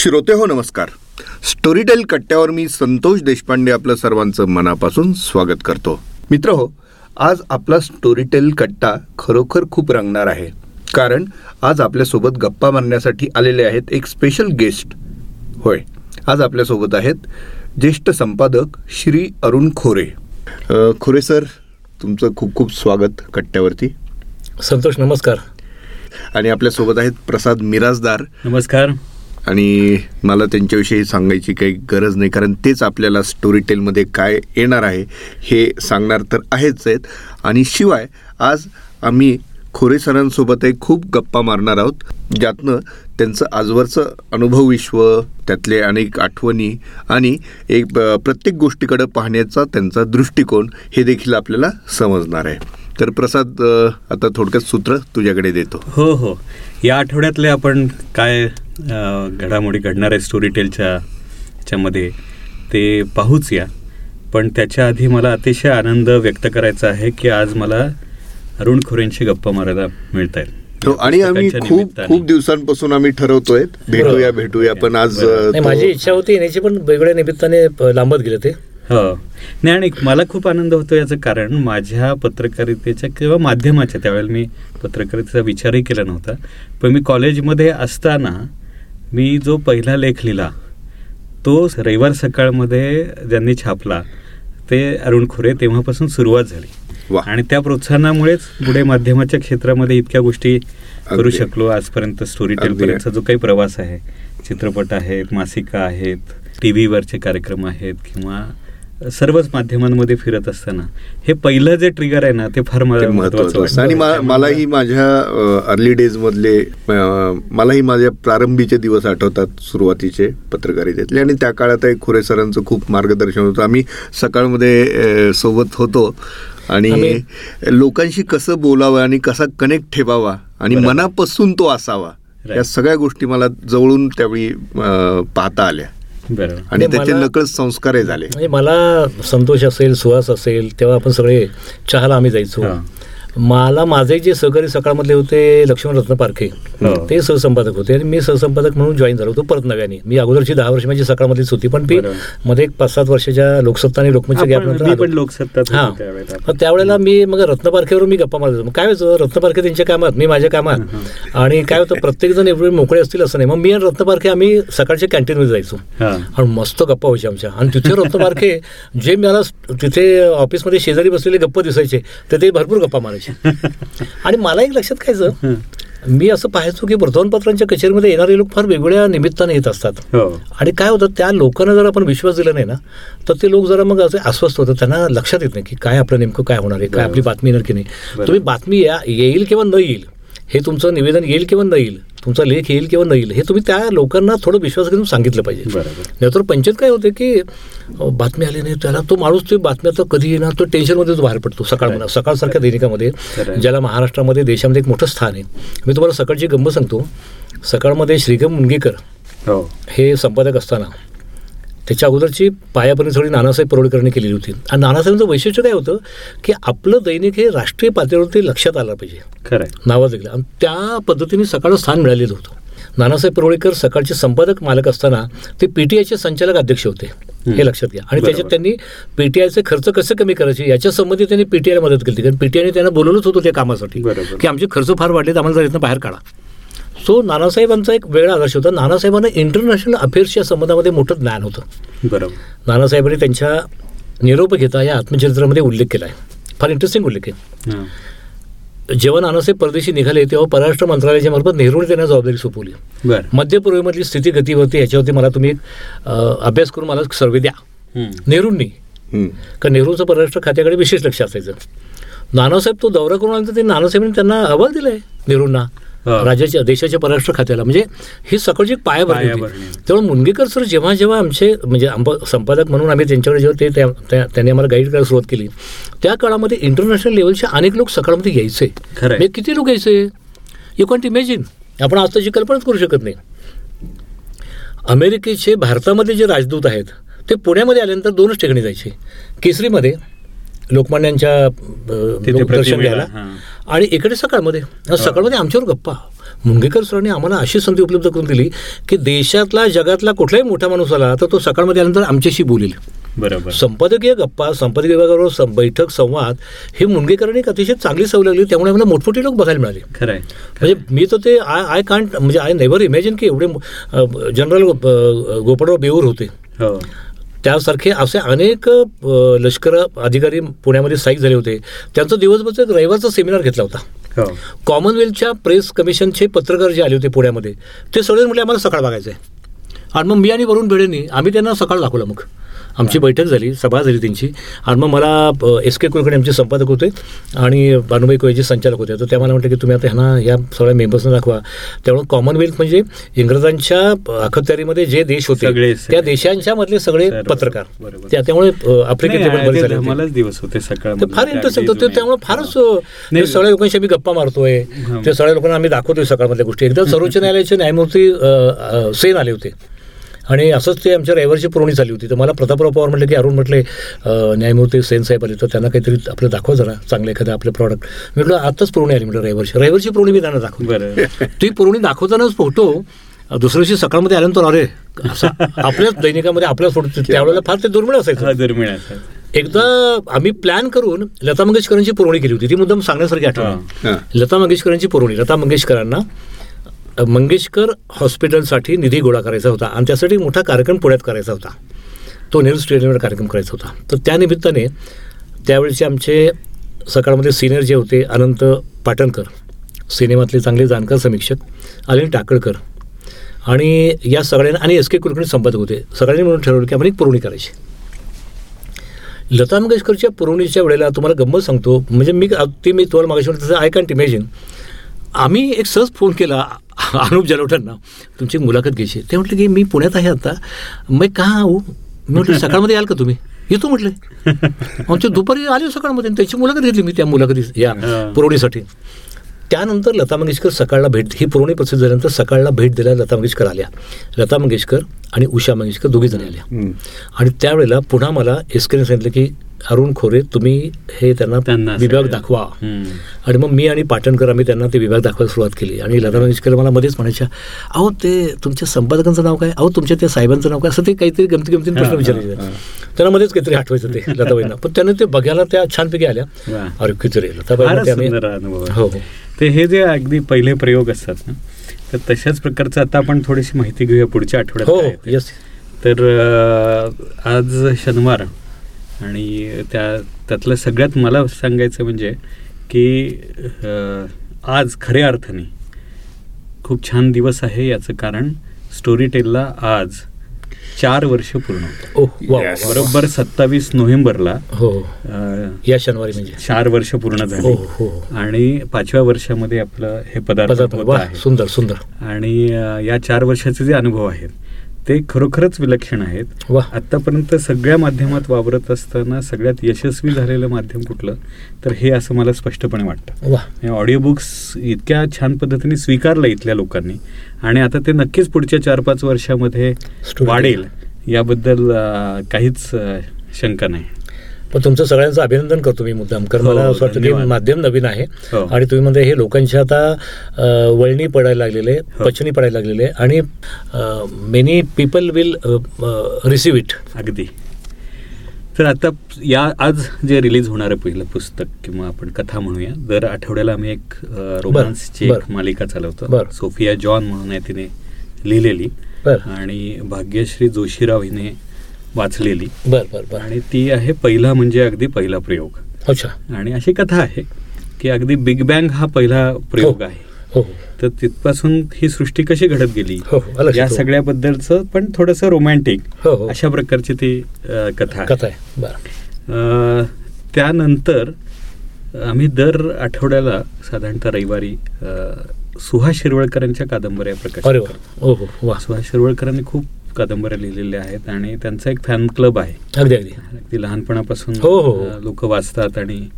श्रोते हो नमस्कार. स्टोरीटेल कट्ट्यावर मी संतोष देशपांडे आपलं सर्वांचं मनापासून स्वागत करतो. मित्र हो आज आपला स्टोरीटेल कट्टा खरोखर खूप रंगणार आहे. कारण आज आपल्यासोबत गप्पा मारण्यासाठी आलेले आहेत एक स्पेशल गेस्ट होय आज आपल्यासोबत आहेत ज्येष्ठ संपादक श्री अरुण खोरे. खोरे सर तुमचं खूप खूप स्वागत कट्ट्यावरती. संतोष नमस्कार. आणि आपल्यासोबत आहेत प्रसाद मिराजदार नमस्कार. आणि मला त्यांच्याविषयी सांगायची काही गरज नाही कारण तेच आपल्याला स्टोरी टेलमध्ये काय येणार आहे हे सांगणार तर आहेच आहेत. आणि शिवाय आज आम्ही खोरे सरांसोबतही एक खूप गप्पा मारणार आहोत ज्यातनं त्यांचं आजवरचं अनुभव विश्व त्यातले अनेक आठवणी आणि एक प्रत्येक गोष्टीकडं पाहण्याचा त्यांचा दृष्टिकोन हे देखील आपल्याला समजणार आहे. तर प्रसाद आता थोडक्यात सूत्र तुझ्याकडे देतो. हो हो. या आठवड्यातले आपण काय घडामोडी घडणार आहे स्टोरी टेलच्या ह्याच्यामध्ये ते पाहूच या. पण त्याच्या आधी मला अतिशय आनंद व्यक्त करायचा आहे की आज मला अरुण खोरेंशी गप्पा मारायला मिळत आहेत हो आणि आम्ही खूप खूप दिवसांपासून आम्ही ठरवतोय भेटूया भेटूया पण आज माझी इच्छा होती येण्याची पण वेगळ्या निमित्ताने लांबत गेले ते. हो. नाही आणि मला खूप आनंद होतो याचं कारण माझ्या पत्रकारितेच्या किंवा माध्यमाच्या त्यावेळेला मी पत्रकारितेचा विचारही केला नव्हता. पण मी कॉलेजमध्ये असताना मी जो पहिला लेख लिहिला तो रविवार सकाळमध्ये ज्यांनी छापला ते अरुण खोरे तेव्हापासून सुरुवात झाली. आणि त्या प्रोत्साहनामुळेच पुढे माध्यमाच्या क्षेत्रामध्ये इतक्या गोष्टी करू. शकलो आजपर्यंत स्टोरी. टेलपर्यंतचा जो काही प्रवास आहे चित्रपट आहेत मासिका आहेत टी व्हीवरचे कार्यक्रम आहेत किंवा सर्वच माध्यमांमध्ये फिरत असताना हे पहिलं जे ट्रिगर आहे ना ते फार महत्वाचं असतं आणि. मलाही माझ्या अर्ली डेज मधले मलाही माझ्या प्रारंभीचे दिवस आठवतात सुरुवातीचे पत्रकारितेतले आणि त्या काळात एक खुरे सरांचं खूप मार्गदर्शन होतं आम्ही सकाळमध्ये सोबत होतो आणि लोकांशी कसं बोलावं आणि कसा कनेक्ट ठेवावा आणि. मनापासून तो असावा. या सगळ्या गोष्टी मला जवळून त्यावेळी पाहता आल्या आणि त्याचे मला- नकळत संस्कारही झाले. म्हणजे मला संतोष असेल सुहास असेल तेव्हा आपण सगळे चहाला आम्ही जायचो. मला माझे जे सहकारी सकाळमधले होते लक्ष्मण रत्न पारखे हो. ते सहसंपादक होते आणि मी सहसंपादक म्हणून जॉईन झालो होतो परत नव्याने. मी अगोदरची दहा वर्ष माझी सकाळमधलीच होती पण बरोबर. मध्ये एक पाच सात वर्षाच्या लोकसत्ता आणि लोकमतच्या आपण- गॅप मी पण लोकसत्ताच हा. होतो त्यावेळेला. मी मग रत्नपारखेवरून मी गप्पा मारत होतो. मग काय व्हायचं रत्नपारखे त्यांच्या कामात मी माझ्या कामात. आणि काय होतं? प्रत्येक जण एवढे मोकळे असतील असं नाही. मग मी आणि रत्नपारखे आम्ही सकाळच्या कॅन्टीनमध्ये जायचो. आणि मस्त गप्पा व्हायच्या आमच्या. आणि तिथे रत्नपारखे जे मला तिथे ऑफिसमध्ये शेजारी बसलेले गप्प दिसायचे तर ते भरपूर गप्पा मारायचे. आणि मला एक लक्षात खायचं मी असं पाहायचो की वर्तमानपत्रांच्या कचेरीमध्ये येणारे लोक फार वेगवेगळ्या निमित्ताने येत असतात. हो. आणि काय होतं त्या लोकांना जर आपण विश्वास दिला नाही ना तर ते लोक जरा मग असे अस्वस्थ होतात. त्यांना लक्षात येत नाही की काय आपलं नेमकं काय होणार आहे काय आपली बातमी येणार की नाही. तुम्ही बातमी या येईल किंवा न येईल हे तुमचं निवेदन येईल किंवा न येईल तुमचा लेख येईल किंवा न येईल हे तुम्ही त्या लोकांना थोडं विश्वास घेऊन सांगितलं पाहिजे. नाहीतर पंचायत काय होते की बातमी आली नाही त्याला तो माणूस ते बातम्या तर कधी येणार तो टेन्शनमध्ये तो बाहेर पडतो सकाळ Right. सकाळसारख्या दैनिकामध्ये. ज्याला महाराष्ट्रामध्ये देशामध्ये एक मोठं स्थान आहे. मी तुम्हाला सकाळची गंमत सांगतो. सकाळमध्ये श्रीगम मुनगेकर हो. हे संपादक असताना त्याच्या अगोदरची पायापर्यंत थोडी नानासाहेब परोडकरांनी केलेली होती. आणि नानासाहेबांचं वैशिष्ट्य काय होतं की आपलं दैनिक हे राष्ट्रीय पातळीवरती लक्षात आलं पाहिजे. खरंय. नावाजलं गेलं आणि त्या पद्धतीने सकाळचं स्थान मिळालेलं होतं. नानासाहेब परोळेकर सकाळचे संपादक मालक असताना ते पीटीआयचे संचालक अध्यक्ष होते. हे लक्षात घ्या. आणि त्याच्यात. त्यांनी पीटीआयचे खर्च कसे कमी करायचे याच्या संबंधी त्यांनी पीटीआयला मदत केली कारण पीटीआयने त्यांना बोलवलंच होतं त्या कामासाठी. की आमचे खर्च फार वाढलेत आम्हाला जर इथनं बाहेर काढा. सो नानासाहेबांचा एक वेगळा आदर्श होता. नानासाहेबांना इंटरनॅशनल अफेअर्सच्या संबंधामध्ये मोठं ज्ञान होतं. बरोबर. नानासाहेबांनी त्यांच्या निरोप घेता या आत्मचरित्रामध्ये उल्लेख केला आहे. फार इंटरेस्टिंग उल्लेख आहे. हा. जेव्हा नानासाहेब परदेशी निघाले तेव्हा परराष्ट्र मंत्रालयाच्या मार्फत नेहरूने त्यांना जबाबदारी सोपवली. मध्य पूर्वेमधली स्थिती गतीवरती याच्यावरती मला तुम्ही अभ्यास करून मला सर्वे द्या. नेहरूंनी. कारण नेहरूचं परराष्ट्र खात्याकडे विशेष लक्ष असायचं. नानासाहेब तो दौरा करून आल्यानंतर ते नानासाहेबांनी त्यांना अहवाल दिलाय नेहरूंना. राज्याच्या देशाच्या परराष्ट्र खात्याला. म्हणजे ही सकाळची एक पायाभरणी. तेव्हा मुनगेकर सर जेव्हा जेव्हा आमचे म्हणजे संपादक म्हणून आम्ही त्यांच्याकडे जेव्हा ते त्या- त्या- त्यांनी आम्हाला गाईड करायला सुरुवात केली त्या काळामध्ये इंटरनॅशनल लेवलचे अनेक लोक सकाळमध्ये यायचे. खरंय. म्हणजे किती लोक यायचे? यू कॉन्ट इमॅजिन आपण आज त्याची कल्पनाच करू शकत नाही. अमेरिकेचे भारतामध्ये जे राजदूत आहेत ते पुण्यामध्ये आल्यानंतर दोनच ठिकाणी जायचे. केसरीमध्ये लोकमान्यांच्या प्रतिमेला, घ्यायला. आणि इकडे सकाळमध्ये सकाळमध्ये आमच्यावर गप्पा. मुंगेकर सरांनी आम्हाला अशी संधी उपलब्ध करून दिली की देशातला जगातला कुठलाही मोठा माणूस आला तर तो सकाळमध्ये आल्यानंतर आमच्याशी बोलेल. बरोबर. संपादकीय गप्पा संपादकीय विभागाबरोबर सं- बैठक संवाद हे मुंगेकरांनी अतिशय चांगली सवय लागली त्यामुळे आम्हाला मोठमोठे लोक बघायला मिळाले. म्हणजे मी तर ते आय आय कांट म्हणजे आय नेव्हर इमॅजिन की एवढे जनरल गोपाळराव बेऊर होते. हो. त्यासारखे असे अनेक लष्कर अधिकारी पुण्यामध्ये स्थायिक झाले होते. त्यांचा दिवसभरचा एक रविवारचा सेमिनार घेतला होता. कॉमनवेल्थच्या प्रेस कमिशनचे पत्रकार जे आले होते पुण्यामध्ये ते सगळे म्हटले आम्हाला सकाळ बघायचं आहे आणि मग मी आणि वरुण भिडेंनी आम्ही त्यांना सकाळ दाखवलं मग. आमची बैठक झाली सभा झाली त्यांची. आणि मग मला एस के कुलकर्णी आमचे संपादक होते आणि भानुबाई कोयचे संचालक होते. तर त्या मला म्हटलं की तुम्ही आता ह्यांना या सगळ्या मेंबर्सना दाखवा. त्यामुळे कॉमनवेल्थ म्हणजे इंग्रजांच्या अखत्यारीमध्ये जे देश होते त्या देशांच्या मधले सगळे. पत्रकार. त्यामुळे अ, आफ्रिकेतले पण नाही, बरेच ते आले होते. धमालच दिवस होते सकाळ फार इंटरेस्टिंग होतं. त्यामुळे फारच सगळ्या लोकांशी आम्ही गप्पा मारतोय. त्या सगळ्या लोकांना आम्ही दाखवतोय सकाळमधल्या गोष्टी. एकदा सर्वोच्च न्यायालयाचे न्यायमूर्ती सेन आले होते. आणि असंच ते आमच्या रविवारची पुरवणी झाली होती. तर मला प्रतापराव पवार म्हटलं की अरुण म्हटले न्यायमूर्ती सेन साहेब आले तर त्यांना काहीतरी आपलं दाखवा जरा चांगलं एखादं आपलं प्रॉडक्ट मी म्हटलं आताच पुरवणी आली म्हटलं रविवारची. रविवारची पुरवणी मी त्यांना दाखवली बरं. ती पुरवणी दाखवतानाच फोटो दुसऱ्या दिवशी सकाळमध्ये आल्यानंतर अरे असं आपल्याच दैनिकामध्ये आपल्याच फोटो त्यावेळेला फार ते दुर्मिळ असायचं. हा दुर्मिळ. एकदा आम्ही प्लॅन करून लता मंगेशकरांची पुरवणी केली होती. ती मुद्दाम सांगण्यासारखी आठवण. लता मंगेशकरांची पुरवणी. लता मंगेशकरांना मंगेशकर हॉस्पिटलसाठी निधी गोळा करायचा होता आणि त्यासाठी मोठा कार्यक्रम पुण्यात करायचा होता. तो नेहरू स्टेडियमवर कार्यक्रम करायचा होता. तर त्या निमित्ताने त्यावेळेचे आमचे सकाळमध्ये सिनियर जे होते अनंत पाटणकर सिनेमातले चांगले जाणकार समीक्षक अनिल टाकळकर आणि या सगळ्यांना आणि एस के कुलकर्णी संपादक होते. सगळ्यांनी म्हणून ठरवलं की आपण एक पुरवणी करायची. लता मंगेशकरच्या पुरवणीच्या वेळेला तुम्हाला गंमत सांगतो. म्हणजे मी ती मी तुम्हाला मागाशी तसं आय कॅन्ट इमॅजिन आम्ही एक सहज फोन केला अनुप जलोटांना. तुमची मुलाखत घ्यायची ते म्हटलं की मी पुण्यात आहे आता. मग का हो? मी म्हटलं सकाळमध्ये याल का तुम्ही? येतो म्हटले. आमच्या दुपारी आले सकाळमध्ये आणि त्याची मुलाखत घेतली मी त्या मुलाखती या हां. पुरवणीसाठी. त्यानंतर लता मंगेशकर सकाळला भेट ही पुरवणी प्रसिद्ध झाल्यानंतर सकाळला भेट द्यायला लता मंगेशकर आल्या. लता मंगेशकर आणि उषा मंगेशकर दोघी जण आल्या. हं. आणि त्यावेळेला पुन्हा मला एस केने सांगितलं की अरुण खोरे तुम्ही हे त्यांना त्यांना विभाग. दाखवा. आणि मग मी आणि पाटणकर आम्ही त्यांना ते विभाग दाखवायला सुरुवात केली आणि लता मंगेशकर मला मध्येच म्हणायच्या अहो ते तुमच्या संपादकांचं नाव काय अहो तुमच्या त्या साहेबांचं नाव काय असं ते काहीतरी गमती गमतीन प्रश्न हां, हां. त्यांना मध्येच काहीतरी आठवायचं ते लताबाईंना पण त्याने ते बघायला त्या छानपैकी आल्या. अरे किती आहे. हो हो ते हे जे अगदी पहिले प्रयोग असतात ना तर तशाच प्रकारचं आता आपण थोडीशी माहिती घेऊया पुढच्या आठवड्यात हो. येस तर आज शनिवार आणि त्या त्यातलं सगळ्यात मला सांगायचं म्हणजे की आज खऱ्या अर्थाने खूप छान दिवस आहे याचं कारण स्टोरी टेलला आज चार वर्ष पूर्ण Yes. बरोबर सत्तावीस नोव्हेंबरला हो. या शनिवारी म्हणजे. चार वर्ष पूर्ण झाली. हो हो. आणि पाचव्या वर्षामध्ये आपलं हे पदार्थ होत सुंदर सुंदर. आणि या चार वर्षाचे जे अनुभव आहेत ते खरोखरच विलक्षण आहेत. वा. आतापर्यंत सगळ्या माध्यमात वावरत असताना सगळ्यात यशस्वी झालेलं माध्यम कुठलं? तर हे असं मला स्पष्टपणे वाटतं. वा. ऑडिओ बुक्स इतक्या छान पद्धतीने स्वीकारलं इथल्या लोकांनी. आणि आता ते नक्कीच पुढच्या चार पाच वर्षामध्ये. वाढेल. याबद्दल काहीच शंका नाही. पण तुमचं सगळ्यांचं अभिनंदन करतो मी मुद्दाम कारण हो, मला असं वाटतं की. माध्यम नवीन आहे हो. आणि तुम्ही म्हणता हे लोकांच्या आता वळणी पडायला लागलेले हो. पचनी पडायला लागलेले आणि many people will receive it अगदी तर आता या आज जे रिलीज होणारं पहिलं पुस्तक किंवा आपण कथा म्हणूया दर आठवड्याला आम्ही एक रोमांसची एक. मालिका चालवतो. सोफिया जॉन म्हणून आहे तिने लिहिलेली. आणि भाग्यश्री जोशीराव हिने वाचलेली. बर बर बर. आणि ती आहे पहिला म्हणजे अगदी पहिला प्रयोग. अच्छा. आणि अशी कथा आहे की अगदी बिग बँग हा पहिला प्रयोग हो. आहे. हो हो. तर तिथपासून ही सृष्टी कशी घडत गेली? हो, या. सगळ्याबद्दलचं पण थोडंसं रोमॅन्टिक अशा प्रकारची ती कथा आहे. कथा आहे. त्यानंतर आम्ही दर आठवड्याला साधारणतः रविवारी सुहास शिरवळकरांच्या कादंबऱ्या प्रकाशित सुहास शिरवळकरांनी खूप कादंबऱ्या लिहिलेल्या आहेत आणि त्यांचा एक फॅन क्लब आहे. अगदी अगदी. अगदी लहानपणापासून हो, हो, हो. लोक वाचतात आणि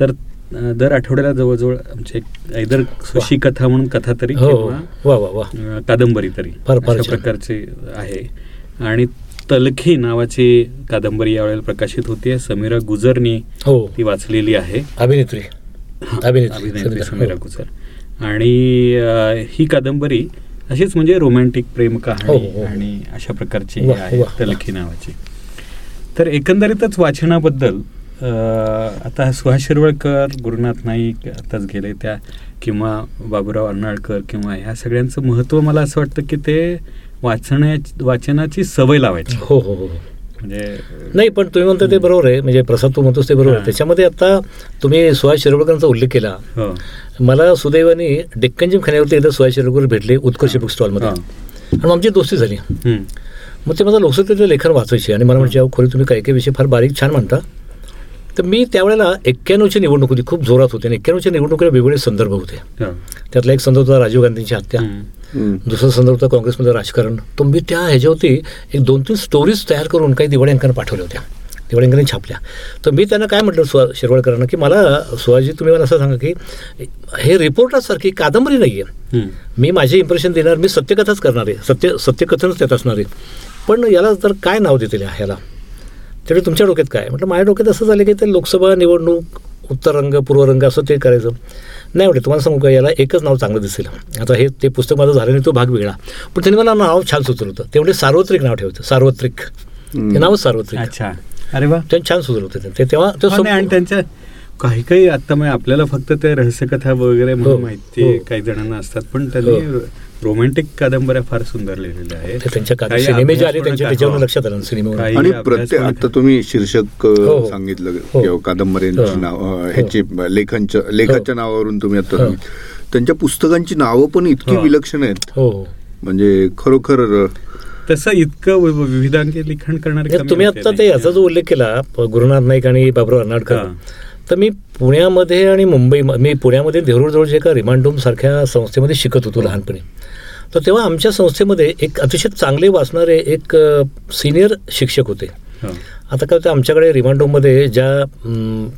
तर दर आठवड्याला जवळजवळ आमचे ऐदर सुशी कथा म्हणून कथा तरी हो हो. किंवा कादंबरी तरी अशा. प्रकारचे आहे. आणि तलखी नावाची कादंबरी यावेळेला प्रकाशित होती समीरा गुजरनी हो. ती वाचलेली आहे. अभिनेत्री. अभिनेत्री समीरा. गुजर. आणि ही कादंबरी अशीच म्हणजे रोमॅन्टिक प्रेम कहाणी हो, हो. आणि अशा प्रकारची आहे तलखी नावाची. तर एकंदरीतच वाचनाबद्दल आता सुहास शिरवळकर गुरुनाथ नाईक आताच गेले त्या किंवा बाबूराव अर्नाळकर किंवा ह्या सगळ्यांचं महत्त्व मला असं वाटतं की ते वाचण्या वाचनाची सवय लावायची. हो हो हो. नाही पण तुम्ही म्हणता ते बरोबर आहे. म्हणजे प्रसाद तू म्हणतोस ते बरोबर आहे. त्याच्यामध्ये आता तुम्ही सुहास शिरवळकरांचा उल्लेख केला. हो. मला सुदैवाने डेक्कन खाण्यावरती एकदा सुहास शिरवळकर भेटले उत्कर्ष बुक स्टॉलमध्ये. आणि आमची दोस्ती झाली. मग ते माझं लोकसत्तेचं लेखन वाचायचे आणि मला म्हणजे अहो खोली तुम्ही काही काही विषय फार बारीक छान म्हणता तर मी त्यावेळेला एक्क्याण्णवची निवडणूक होती खूप जोरात होती. आणि एक्क्याण्णवच्या निवडणुकीला वेगवेगळे संदर्भ होते. त्यातला एक संदर्भ होता राजीव गांधींची हत्या. दुसरा संदर्भ होता काँग्रेसमध्ये राजकारण. तर मी त्या ह्याच्यावरती एक दोन तीन स्टोरीज तयार करून काही दिवाळी अंकांना पाठवल्या होत्या. दिवाळी छापल्या. तर मी त्यांना काय म्हटलं सुहा शिरवळकरांना की मला सुहाजी तुम्ही मला असं सांगा की हे रिपोर्टरसारखी कादंबरी नाही आहे. मी माझे इम्प्रेशन देणार मी सत्यकथाच करणार आहे. सत्य सत्यकथनच त्यात असणार आहे. पण याला तर काय नाव देतील ह्याला? त्यावेळी तुमच्या डोक्यात काय? म्हटलं माझ्या डोक्यात असं झालं की ते लोकसभा निवडणूक उत्तर रंग पूर्व रंग असं ते करायचं. नाही म्हटलं तुम्हाला सांगू का याला एकच नाव चांगलं दिसेल. आता हे ते पुस्तक माझं झालं नाही तो भाग वेगळा. पण त्यांनी मला नाव छान सुचवलं होतं. ते म्हणजे सार्वत्रिक नाव ठेवतं सार्वत्रिक. ते नावच सार्वत्रिक. अच्छा. अरे वा. त्यांनी छान सुचवलं होतं ते तेव्हा हो, आणि त्यांच्या काही काही आता आपल्याला फक्त ते रहस्यकथा वगैरे हो, माहिती हो. काही जणांना असतात. पण त्यांनी रोमॅन्टिक कादंबऱ्या फार सुंदर लिहिलेल्या आहेत ते त्यांच्या सिनेमे जे आले त्यांच्या त्याच्यावर. लक्षात आलं आणि प्रत्येक आता तुम्ही शीर्षक हो, हो. सांगितलं हो. किंवा कादंबऱ्यांची. नाव ह्याची लेखनच्या लेखाच्या नावावरून तुम्ही आता. त्यांच्या पुस्तकांची नावं पण इतकी. विलक्षण आहेत म्हणजे खरोखर तसं इतकं विविधांगी लिखाण करणारे तुम्ही आता. ते याचा जो उल्लेख केला गुरुनाथ नाईक आणि बाबराव अर्नाडकर हां. तर मी पुण्यामध्ये आणि मुंबई मी पुण्यामध्ये देहूरजवळच्या एका रिमांडोम सारख्या संस्थेमध्ये शिकत होतो लहानपणी तर तेव्हा आमच्या संस्थेमध्ये एक अतिशय चांगले वाचणारे एक सिनियर शिक्षक होते. आता काय होतं आमच्याकडे रिमांडोमध्ये ज्या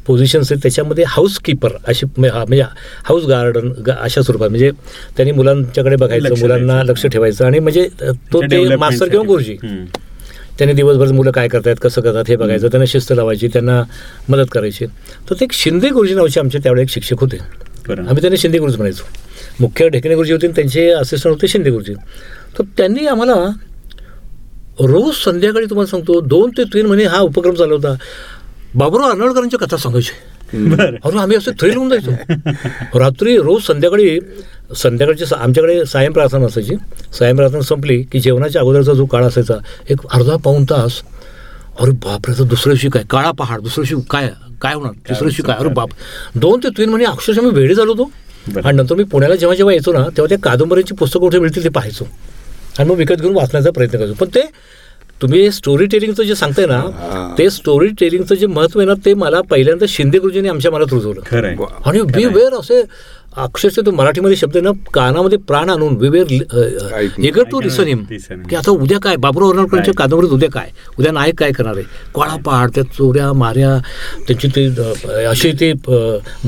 पोझिशन्स आहेत त्याच्यामध्ये हाऊसकीपर अशी म्हणजे हा- म्हणजे हाऊस गार्डन अशा स्वरूपात म्हणजे त्यांनी मुलांच्याकडे बघायचं मुलांना. लक्ष ठेवायचं आणि म्हणजे तो ते मास्तर किंवा. गुरुजी. त्यांनी दिवसभर मुलं काय करतायत कसं करतात हे बघायचं त्यांना शिस्त लावायची त्यांना मदत करायची तर ते एक शिंदे गुरुजी नावाचे आमचे त्यावेळेला एक शिक्षक होते. आम्ही त्यांना शिंदे गुरुजी म्हणायचो मुख्य ढेकणे गुरुजी होते त्यांचे असिस्टंट होते शिंदे गुरुजी. तर त्यांनी आम्हाला रोज संध्याकाळी तुम्हाला सांगतो दोन ते तीन महिने हा उपक्रम चालू होता. बाबुराव अर्नाळकरांच्या कथा सांगायचे. अरे आम्ही असं थ्रिल होऊन जायचो. रात्री रोज संध्याकाळी संध्याकाळची आमच्याकडे सायं प्रार्थना असायची. सायं प्रार्थना संपली की जेवणाच्या अगोदरचा जो काळ असायचा एक अर्धा पाऊण तास अरे बापरे तर दुसऱ्या दिवशी काय? काळा पहाड दुसऱ्या दिवशी काय काय होणार? तिसऱ्या दिवशी काय? अरे बाप. दोन ते तीन महिने अक्षरशः मी वेळी झालो होतो. आणि नंतर मी पुण्याला जेव्हा जेव्हा यायचो ना तेव्हा त्या कादंबरीची पुस्तकं कुठे मिळतील ते पाहायचो. आणि मग विकत घेऊन वाचण्याचा प्रयत्न करायचो. पण ते तुम्ही स्टोरी टेलिंगचं जे सांगताय ना. ते स्टोरी टेलिंगचं जे महत्त्व आहे ना ते मला पहिल्यांदा शिंदे गुरुजींनी आमच्या मनात रुजवलं खरं आहे. वा. आणि बी वेअर असे अक्षरशः तो मराठीमध्ये शब्द आहे ना कानामध्ये प्राण आणून वी वेअर ऐकणं. Eager to listen him. की आता उद्या काय बाबुराव अर्नाळकरांच्या काय? कादंबरीत उद्या काय उद्या नायक काय करणार आहे काळा पहाड त्या चोऱ्या माऱ्या त्यांची ते अशी ते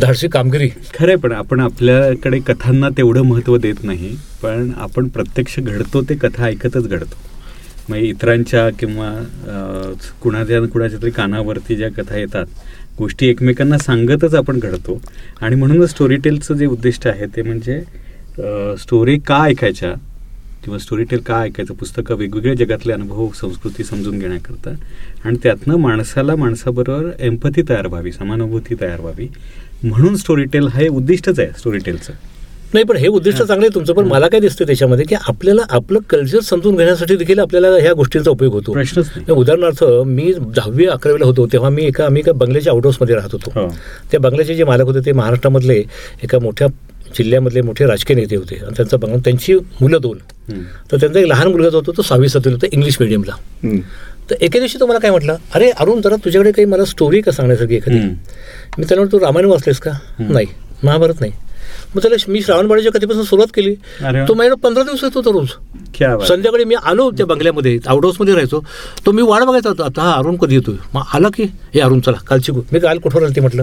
धाडसी कामगिरी खरं आहे पण आपण आपल्याकडे कथांना तेवढं महत्त्व देत नाही पण आपण प्रत्यक्ष घडतो ते कथा ऐकतच घडतो मग इतरांच्या किंवा कुणाच्या कुणाच्या तरी कानावरती ज्या कथा येतात गोष्टी एकमेकांना सांगतच आपण घडतो. आणि म्हणूनच स्टोरी टेलचं जे उद्दिष्ट आहे ते म्हणजे स्टोरी का ऐकायच्या किंवा स्टोरी टेल का ऐकायचं पुस्तकं वेगवेगळ्या जगातले अनुभव संस्कृती समजून घेण्याकरता. आणि त्यातनं माणसाला माणसाबरोबर एम्पथी तयार व्हावी समानुभूती तयार व्हावी. म्हणून स्टोरी टेल हे उद्दिष्टच आहे स्टोरी टेलचं नाही पण हे उद्दिष्ट चांगलं आहे तुमचं पण मला काय दिसतं त्याच्यामध्ये की आपल्याला आपलं कल्चर समजून घेण्यासाठी देखील आपल्याला ह्या गोष्टींचा उपयोग होतो. उदाहरणार्थ मी दहावी अकरावीला होतो तेव्हा मी एका आम्ही एका बंगल्याच्या आउटहाऊसमध्ये राहत होतो. त्या बंगल्याचे जे मालक होते ते महाराष्ट्रामधले एका मोठ्या जिल्ह्यामधले मोठे राजकीय नेते होते. आणि त्यांचा बंगला त्यांची मुलं दोन. तर त्यांचा एक लहान मुलगा जो होता तो सहावी सातवीला होता इंग्लिश मिडियमला. तर एके दिवशी तो मला काय म्हटलं अरे अरुण जरा तुझ्याकडे काही मला स्टोरी का सांगण्यासारखी एखादी. मी त्याला म्हटलं, तू रामायण वाचलेस का. नाही महाभारत नाही. मग त्याला मी श्रावणबाळीच्या कथेपासून सुरुवात केली. तो माझ्याकडे पंधरा दिवस येत होता रोज. क्या बात. संध्याकाळी मी आलो त्या बंगल्यामध्ये आउट हाऊसमध्ये राहायचो. तो मी वाट बघायचा होता आता हा अरुण कधी येतोय? मग आला की हे अरुण चला कालची गो- मी काल कुठवर आली म्हटलं.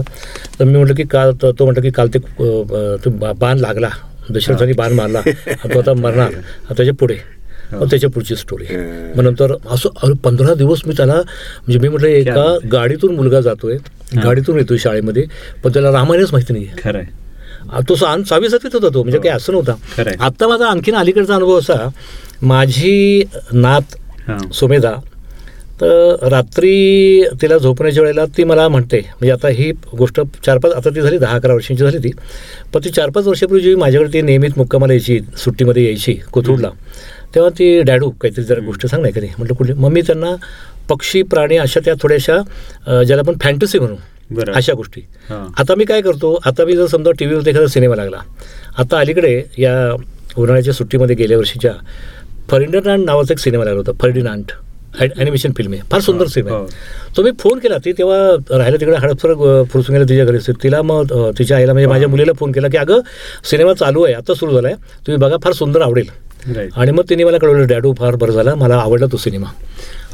तर मी म्हटलं की काल तो तो म्हटलं की काल ते तो बाण लागला. दशरथाने बाण मारला. तो आता मरणार. त्याच्या पुढे. मग त्याच्या पुढची स्टोरी हं. मग नंतर असं अरे पंधरा दिवस मी त्याला म्हणजे मी म्हटलं एका गाडीतून मुलगा जातोय. गाडीतून येतोय शाळेमध्ये पण त्याला रामायणच माहिती नाही खरं तो सहावी सातवीत होता तो म्हणजे हो. काही असं. नव्हता आता माझा आणखीन अलीकडचा अनुभव असा माझी नात. सुमेधा तर रात्री तिला झोपण्याच्या वेळेला ती मला म्हणते म्हणजे आता ही गोष्ट चार पाच आता ती झाली दहा अकरा वर्षांची झाली ती पण ती चार पाच वर्षापूर्वी जेव्हा माझ्याकडे ती नेहमीच मुक्कामाला यायची सुट्टीमध्ये यायची कोथरूडला तेव्हा ती डॅडू काहीतरी जरा गोष्ट सांग नाही कधी म्हटलं कुठली मग मी त्यांना पक्षी प्राणी अशा त्या थोड्याशा ज्याला आपण फॅन्टसी म्हणू. अशा गोष्टी. हा. आता मी काय करतो आता मी जर समजा टी व्हीवर एखादा सिनेमा लागला आता अलीकडे या उन्हाळ्याच्या सुट्टीमध्ये गेल्या वर्षीच्या फर्डिनांड नावाचा एक सिनेमा लागला होता फर्डिनांड ॲनिमेशन फिल्म आहे. फार सुंदर सिनेमा हो. आहे तो मी फोन केला ती तेव्हा राहिला तिकडे हडपसर फुरसून गेला तिच्या घरी तिला मग तिच्या आईला म्हणजे माझ्या मुलीला फोन केला की अगं सिनेमा चालू आहे आता सुरू झाला आहे तुम्ही बघा फार सुंदर आवडेल. आणि मग तिने मला कळवलं डॅडू फार बरं झाला मला आवडला तो सिनेमा.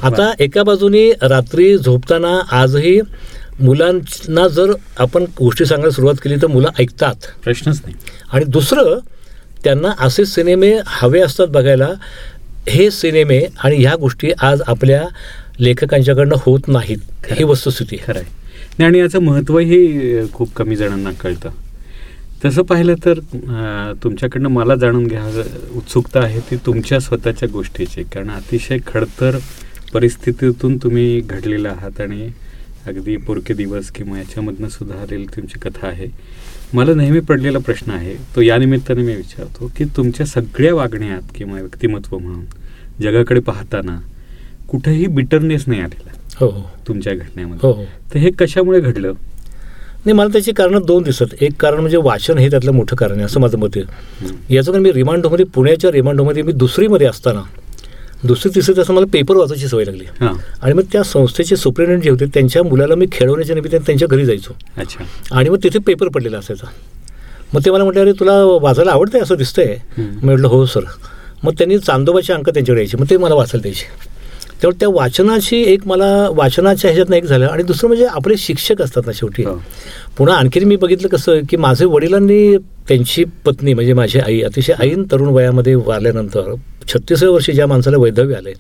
आता एका बाजूनी रात्री झोपताना आजही मुलांना जर आपण गोष्टी सांगायला सुरुवात केली तर मुलं ऐकतात. प्रश्नच नाही. आणि दुसरं त्यांना असे सिनेमे हवे असतात बघायला हे सिनेमे आणि ह्या गोष्टी आज आपल्या लेखकांच्याकडनं होत नाहीत. ही वस्तुस्थिती खरं आहे. नाही, आणि याचं महत्त्वही खूप कमी जणांना कळतं. तसं पाहिलं तर तुमच्याकडनं मला जाणून घ्या उत्सुकता आहे ती तुमच्या स्वतःच्या गोष्टीची. कारण अतिशय खडतर परिस्थितीतून तुम्ही घडलेला आहात आणि अगदी पोरके दिवस किंवा याच्यामधनं सुद्धा आलेली तुमची कथा आहे. मला नेहमी पडलेला प्रश्न आहे तो या निमित्ताने मी विचारतो की तुमच्या सगळ्या वागण्यात किंवा व्यक्तिमत्व म्हणून जगाकडे पाहताना कुठेही बिटरनेस नाही आलेला? हो हो. तुमच्या घटनेमध्ये. हो हो. तर हे कशामुळे घडलं? नाही मला त्याची कारणं दोन दिसत. एक कारण म्हणजे वाचन हे त्यातलं मोठं कारण आहे असं माझं मत आहे. याचं कारण मी रिमांडोमध्ये पुण्याच्या रिमांडोमध्ये मी दुसरीमध्ये असताना दुसरी तिसरी तसं मला पेपर वाचायची सवय लागली. हां. आणि मग त्या संस्थेचे सुप्रिटेंडेंट जे होते त्यांच्या मुलाला मी खेळवण्याच्या निमित्ताने त्यांच्या घरी जायचो. अच्छा. आणि मग तिथे पेपर पडलेला असायचा. मग ते मला म्हटले अरे तुला वाचायला आवडतंय असं दिसतंय. मी म्हटलं हो सर मग त्यांनी चांदोबाचे अंक त्यांच्याकडे यायचे. मग ते मला वाचायला द्यायचे. त्यामुळे त्या वाचनाची एक मला वाचनाच्या ह्याच्यातनं एक झालं. आणि दुसरं म्हणजे आपले शिक्षक असतात ना शेवटी. हो. पुन्हा आणखीन मी बघितलं कसं की माझे वडिलांनी त्यांची पत्नी म्हणजे माझी आई अतिशय ऐन तरुण वयामध्ये वारल्यानंतर छत्तीसाव्या वर्षी ज्या माणसाला वैधव्य आले.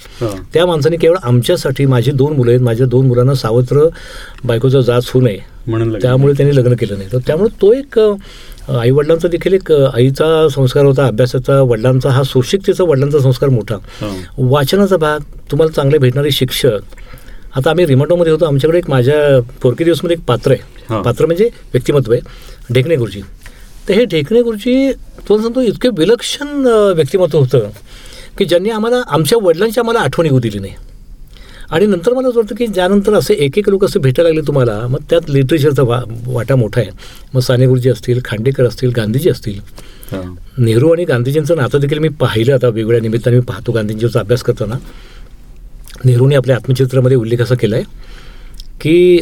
त्या माणसाने केवळ आमच्यासाठी माझी दोन मुलं आहेत माझ्या दोन मुलांना सावत्र बायकोचा जाच होऊ नये म्हणून. त्यामुळे त्यांनी लग्न केलं नाही तर त्यामुळे तो एक आई वडिलांचा देखील एक आईचा संस्कार होता अभ्यासाचा वडिलांचा हा सुशिक्षितचा वडिलांचा संस्कार मोठा. वाचनाचा भाग तुम्हाला चांगले भेटणारे शिक्षक आता आम्ही रिमोटोमध्ये होतो आमच्याकडे एक माझ्या पोरकी दिवसमध्ये एक पात्र. आहे पात्र म्हणजे व्यक्तिमत्व आहे ढेकणे गुरुजी तर हे ढेकणे गुरुजी तुम्हाला सांगतो इतके विलक्षण व्यक्तिमत्व होतं की ज्यांनी आम्हाला आमच्या वडिलांची आम्हाला आठवण येऊ दिली नाही. आणि नंतर मला असं वाटतं की ज्यानंतर असे एक एक लोक असे भेटायला लागले तुम्हाला मग त्यात लिटरेचरचा वा वाटा मोठा आहे. मग साने गुरुजी असतील खांडेकर असतील गांधीजी असतील. नेहरू आणि गांधीजींचं नातं देखील मी पाहिलं आता वेगवेगळ्या निमित्ताने मी पाहतो गांधीजींचा अभ्यास करताना. नेहरूने आपल्या आत्मचित्रामध्ये उल्लेख असा केला आहे की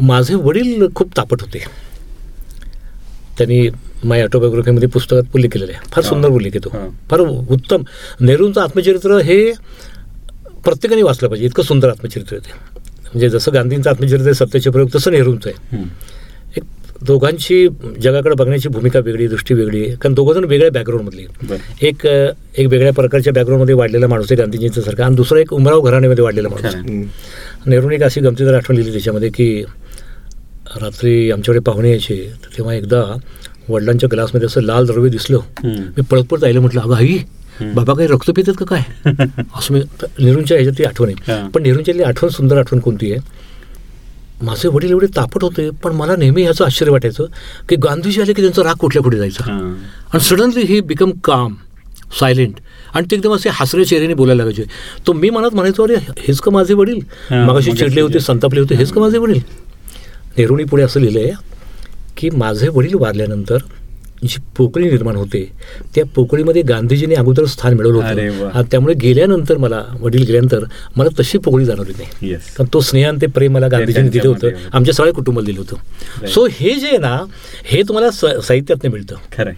माझे वडील खूप तापट होते. त्यांनी माय ऑटोबायोग्राफीमध्ये पुस्तकात उल्लेख केलेला आहे फार. सुंदर उल्लेख आहे तो हा. फार उत्तम नेहरूंचं आत्मचरित्र हे प्रत्येकाने वाचलं पाहिजे इतकं सुंदर आत्मचरित्र आहे ते म्हणजे जसं गांधींचं आत्मचरित्र आहे सत्याचे प्रयोग तसं नेहरूंचं आहे. एक दोघांची जगाकडे बघण्याची भूमिका वेगळी दृष्टी वेगळी आहे कारण दोघंजण वेगळ्या बॅकग्राऊंडमधली. एक एक वेगळ्या प्रकारच्या बॅकग्राऊंडमध्ये वाढलेला माणूस आहे गांधीजींचा सारखा आणि दुसरा एक उमराव घराण्यामध्ये वाढलेला माणूस. नेहरूने एक अशी गमतीदार आठवण लिहिली त्याच्यामध्ये की रात्री आमच्याकडे पाहुणे यायचे तर तेव्हा एकदा वडिलांच्या ग्लासमध्ये असं लाल द्रव्य दिसलं. मी पळत आईला म्हटलं अगं आई. बाबा काही रक्त पितात का काय? असं मी नेहरूंच्या ह्याच्यात ती आठवण आहे. पण नेहरूंच्यातली आठवण सुंदर आठवण कोणती आहे? माझे वडील एवढे तापट होते पण मला नेहमी ह्याचं आश्चर्य वाटायचं की गांधीजी आले की त्यांचा राग कुठल्या कुठे जायचा. आणि suddenly he become calm silent आणि ते एकदम असे हसऱ्या चेहऱ्याने बोलायला लागायचे. तो मी मनात म्हणायचो अरे हेच का माझे वडील? मगाशी चिडले होते संतापले होते हेच का माझे वडील? नेहरूनी पुढे असं लिहिलं आहे की माझे वडील वारल्यानंतर जी पोकळी निर्माण होते त्या पोकळीमध्ये गांधीजींनी अगोदर स्थान मिळवलं होतं त्यामुळे गेल्यानंतर मला वडील गेल्यानंतर मला तशी पोकळी जाणवली नाही. कारण तो स्नेह आणि ते प्रेम मला गांधीजींनी दिलं होतं. आमच्या सगळ्या कुटुंबाला दिलं होतं. सो हे जे आहे ना हे तुम्हाला साहित्यातनं मिळतं खरं.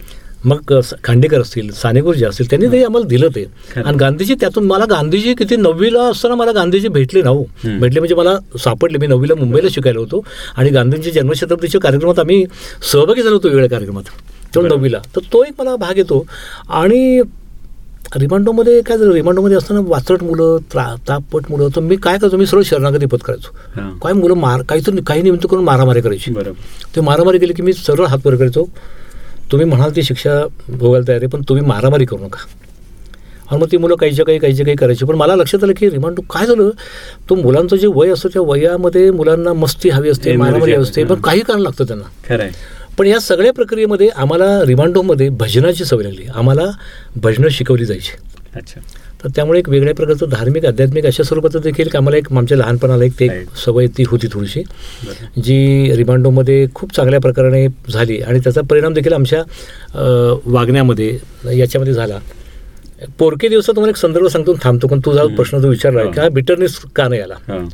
मग खांडेकर असतील सानेगुर जे असतील त्यांनी ते आम्हाला दिलं ते. आणि गांधीजी त्यातून मला गांधीजी किती नववीला असताना मला गांधीजी भेटले ना हो. भेटले म्हणजे मला सापडले. मी नववीला मुंबईला शिकायला होतो. आणि गांधींच्या जन्मशताब्दीच्या कार्यक्रमात आम्ही सहभागी झालो होतो वेगळ्या कार्यक्रमात. तेव्हा बरं. नववीला. तर तो एक मला भाग येतो. आणि रिमांडोमध्ये काय झालं? रिमांडोमध्ये असताना वाचट मुलं त्रा तापट मुलं तर मी काय करतो? मी सरळ शरणागती पत करायचो. काय मुलं मार काहीतरी काही निमित्त करून मारामारी करायची. ते मारामारी केली की मी सरळ हात वर करायचो तुम्ही म्हणाल ती शिक्षा भोगायला तयार आहे पण तुम्ही मारामारी करू नका. आणि मग ती मुलं काहीच्या काही काहीच्या काही करायची. पण मला लक्षात आलं की रिमांड काय झालं? तो मुलांचं जे वय असतं त्या वयामध्ये मुलांना मस्ती हवी असते मारामारी हवी असते. पण काही कारण लागतं त्यांना. पण या सगळ्या प्रक्रियेमध्ये आम्हाला रिमांडोमध्ये भजनाची सवय लागली. आम्हाला भजनं शिकवली जायची. अच्छा. तर त्यामुळे एक वेगळ्या प्रकारचं धार्मिक आध्यात्मिक अशा स्वरूपाचं देखील आम्हाला एक आमच्या लहानपणाला एक ते. सवय ती होती थोडीशी. जी रिमांडोमध्ये खूप चांगल्या प्रकारे झाली आणि त्याचा परिणाम देखील आमच्या वागण्यामध्ये याच्यामध्ये झाला. पोरके दिवसात तुम्हाला एक संदर्भ सांगतो थांबतो पण तुझा. प्रश्न जो विचारला. की हा. बिटरनेस का नाही आला?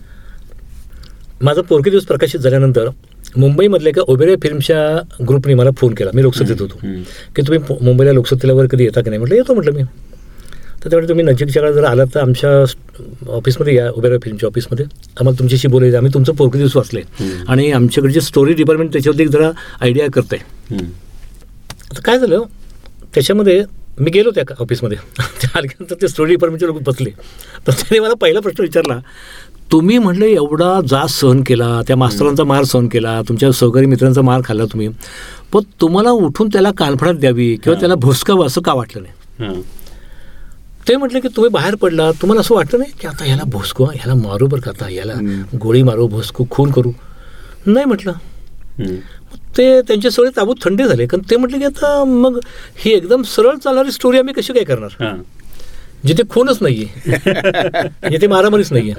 माझा पोरके दिवस प्रकाशित झाल्यानंतर मुंबईमधल्या एका ओबेरे फिल्मच्या ग्रुपने मला फोन केला. मी लोकसत्तेत होतो. की तुम्ही मुंबईला लोकसत्तेला वगैरे कधी येता की नाही? म्हटलं येतो म्हटलं मी. तर त्यामुळे तुम्ही नजीकच्या काळात जर आलात तर आमच्या ऑफिसमध्ये या उबेरा फिल्मच्या ऑफिसमध्ये. आम्हाला तुमच्याशी बोलायचं आम्ही तुमचं पोरके दिवस वाचले. आणि आमच्याकडे जे स्टोरी डिपार्टमेंट त्याच्यावरती एक जरा आयडिया करत आहे. आता काय झालं? त्याच्यामध्ये मी गेलो त्या ऑफिसमध्ये. त्या आल्यानंतर ते स्टोरी डिपार्टमेंटचे लोक बसले. तर त्याने मला पहिला प्रश्न विचारला तुम्ही म्हटलं एवढा जास सहन केला त्या मास्तरांचा मार सहन केला तुमच्या सहकारी मित्रांचा मार खाल्ला तुम्ही. पण तुम्हाला उठून त्याला कानफडात द्यावी किंवा. त्याला भुसकावं असं का वाटलं नाही. ते म्हटलं की तुम्ही बाहेर पडला तुम्हाला असं वाटतं नाही की आता ह्याला भोसकू ह्याला मारू बरं का आता ह्याला हम्म. गोळी मारू भोसकू खून करू नाही म्हटलं. ते त्यांचे सगळे ताबूत थंडे झाले कारण ते म्हटले की आता मग ही एकदम सरळ चालणारी स्टोरी आम्ही कशी काय करणार. जिथे खूनच नाहीये जिथे मारामारीच नाहीये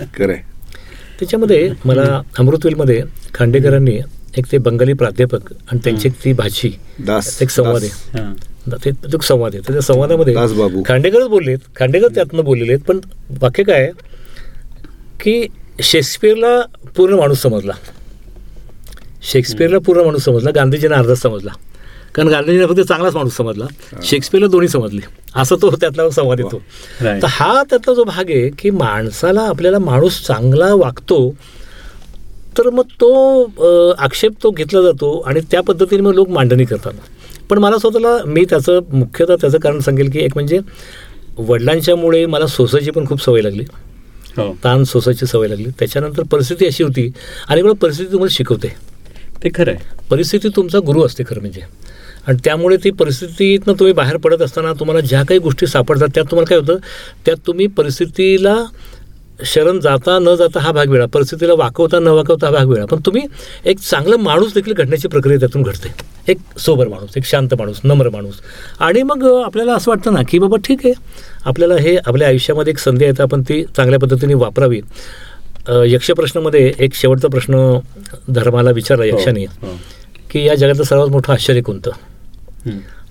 त्याच्यामध्ये मला अमृतवेलमध्ये खांडेकरांनी एक ते बंगाली प्राध्यापक आणि त्यांची एक ती दास एक संवाद. आहे हां. ते संवाद आहे. तर त्या संवादामध्ये. खांडेकरच बोललेत. खांडेकर त्यातनं बोललेले आहेत. पण वाक्य काय आहे? की शेक्सपियरला पूर्ण माणूस समजला. शेक्सपियरला पूर्ण माणूस समजला. गांधीजींना अर्धाच समजला. कारण गांधीजींना फक्त चांगलाच माणूस समजला. शेक्सपियरला दोन्ही समजले. असा तो त्यातला संवाद येतो. Right. तर हा त्यातला जो भाग आहे की माणसाला आपल्याला माणूस चांगला वागतो तर मग तो आक्षेप तो घेतला जातो आणि त्या पद्धतीने मग लोक मांडणी करतात. पण मला स्वतःला मी त्याचं मुख्यतः त्याचं कारण सांगेल की एक म्हणजे वडिलांच्यामुळे मला सोसायची पण खूप सवय लागली. हो. ताण सोसायची सवय लागली. त्याच्यानंतर परिस्थिती अशी होती. आणि मला परिस्थिती तुम्हाला शिकवते. ते खरं आहे. परिस्थिती तुमचा गुरु असते खरं म्हणजे. आणि त्यामुळे ती परिस्थितीतनं तुम्ही बाहेर पडत असताना तुम्हाला ज्या काही गोष्टी सापडतात त्यात तुम्हाला काय होतं? त्यात तुम्ही परिस्थितीला शरण जाता न जाता हा भाग वेळा परिस्थितीला वाकवता न वाकवता हा भाग वेळा. पण तुम्ही एक चांगलं माणूस देखील घडण्याची प्रक्रिया त्यातून घडते. एक सोबर माणूस एक शांत माणूस नम्र माणूस. आणि मग आपल्याला असं वाटतं ना की बाबा ठीक आहे आपल्याला हे आपल्या आयुष्यामध्ये एक संधी आहे तर आपण ती चांगल्या पद्धतीने वापरावी. यक्षप्रश्नामध्ये एक शेवटचा प्रश्न धर्माला विचारला यक्षाने हो, हो. की या जगातलं सर्वात मोठं आश्चर्य कोणतं.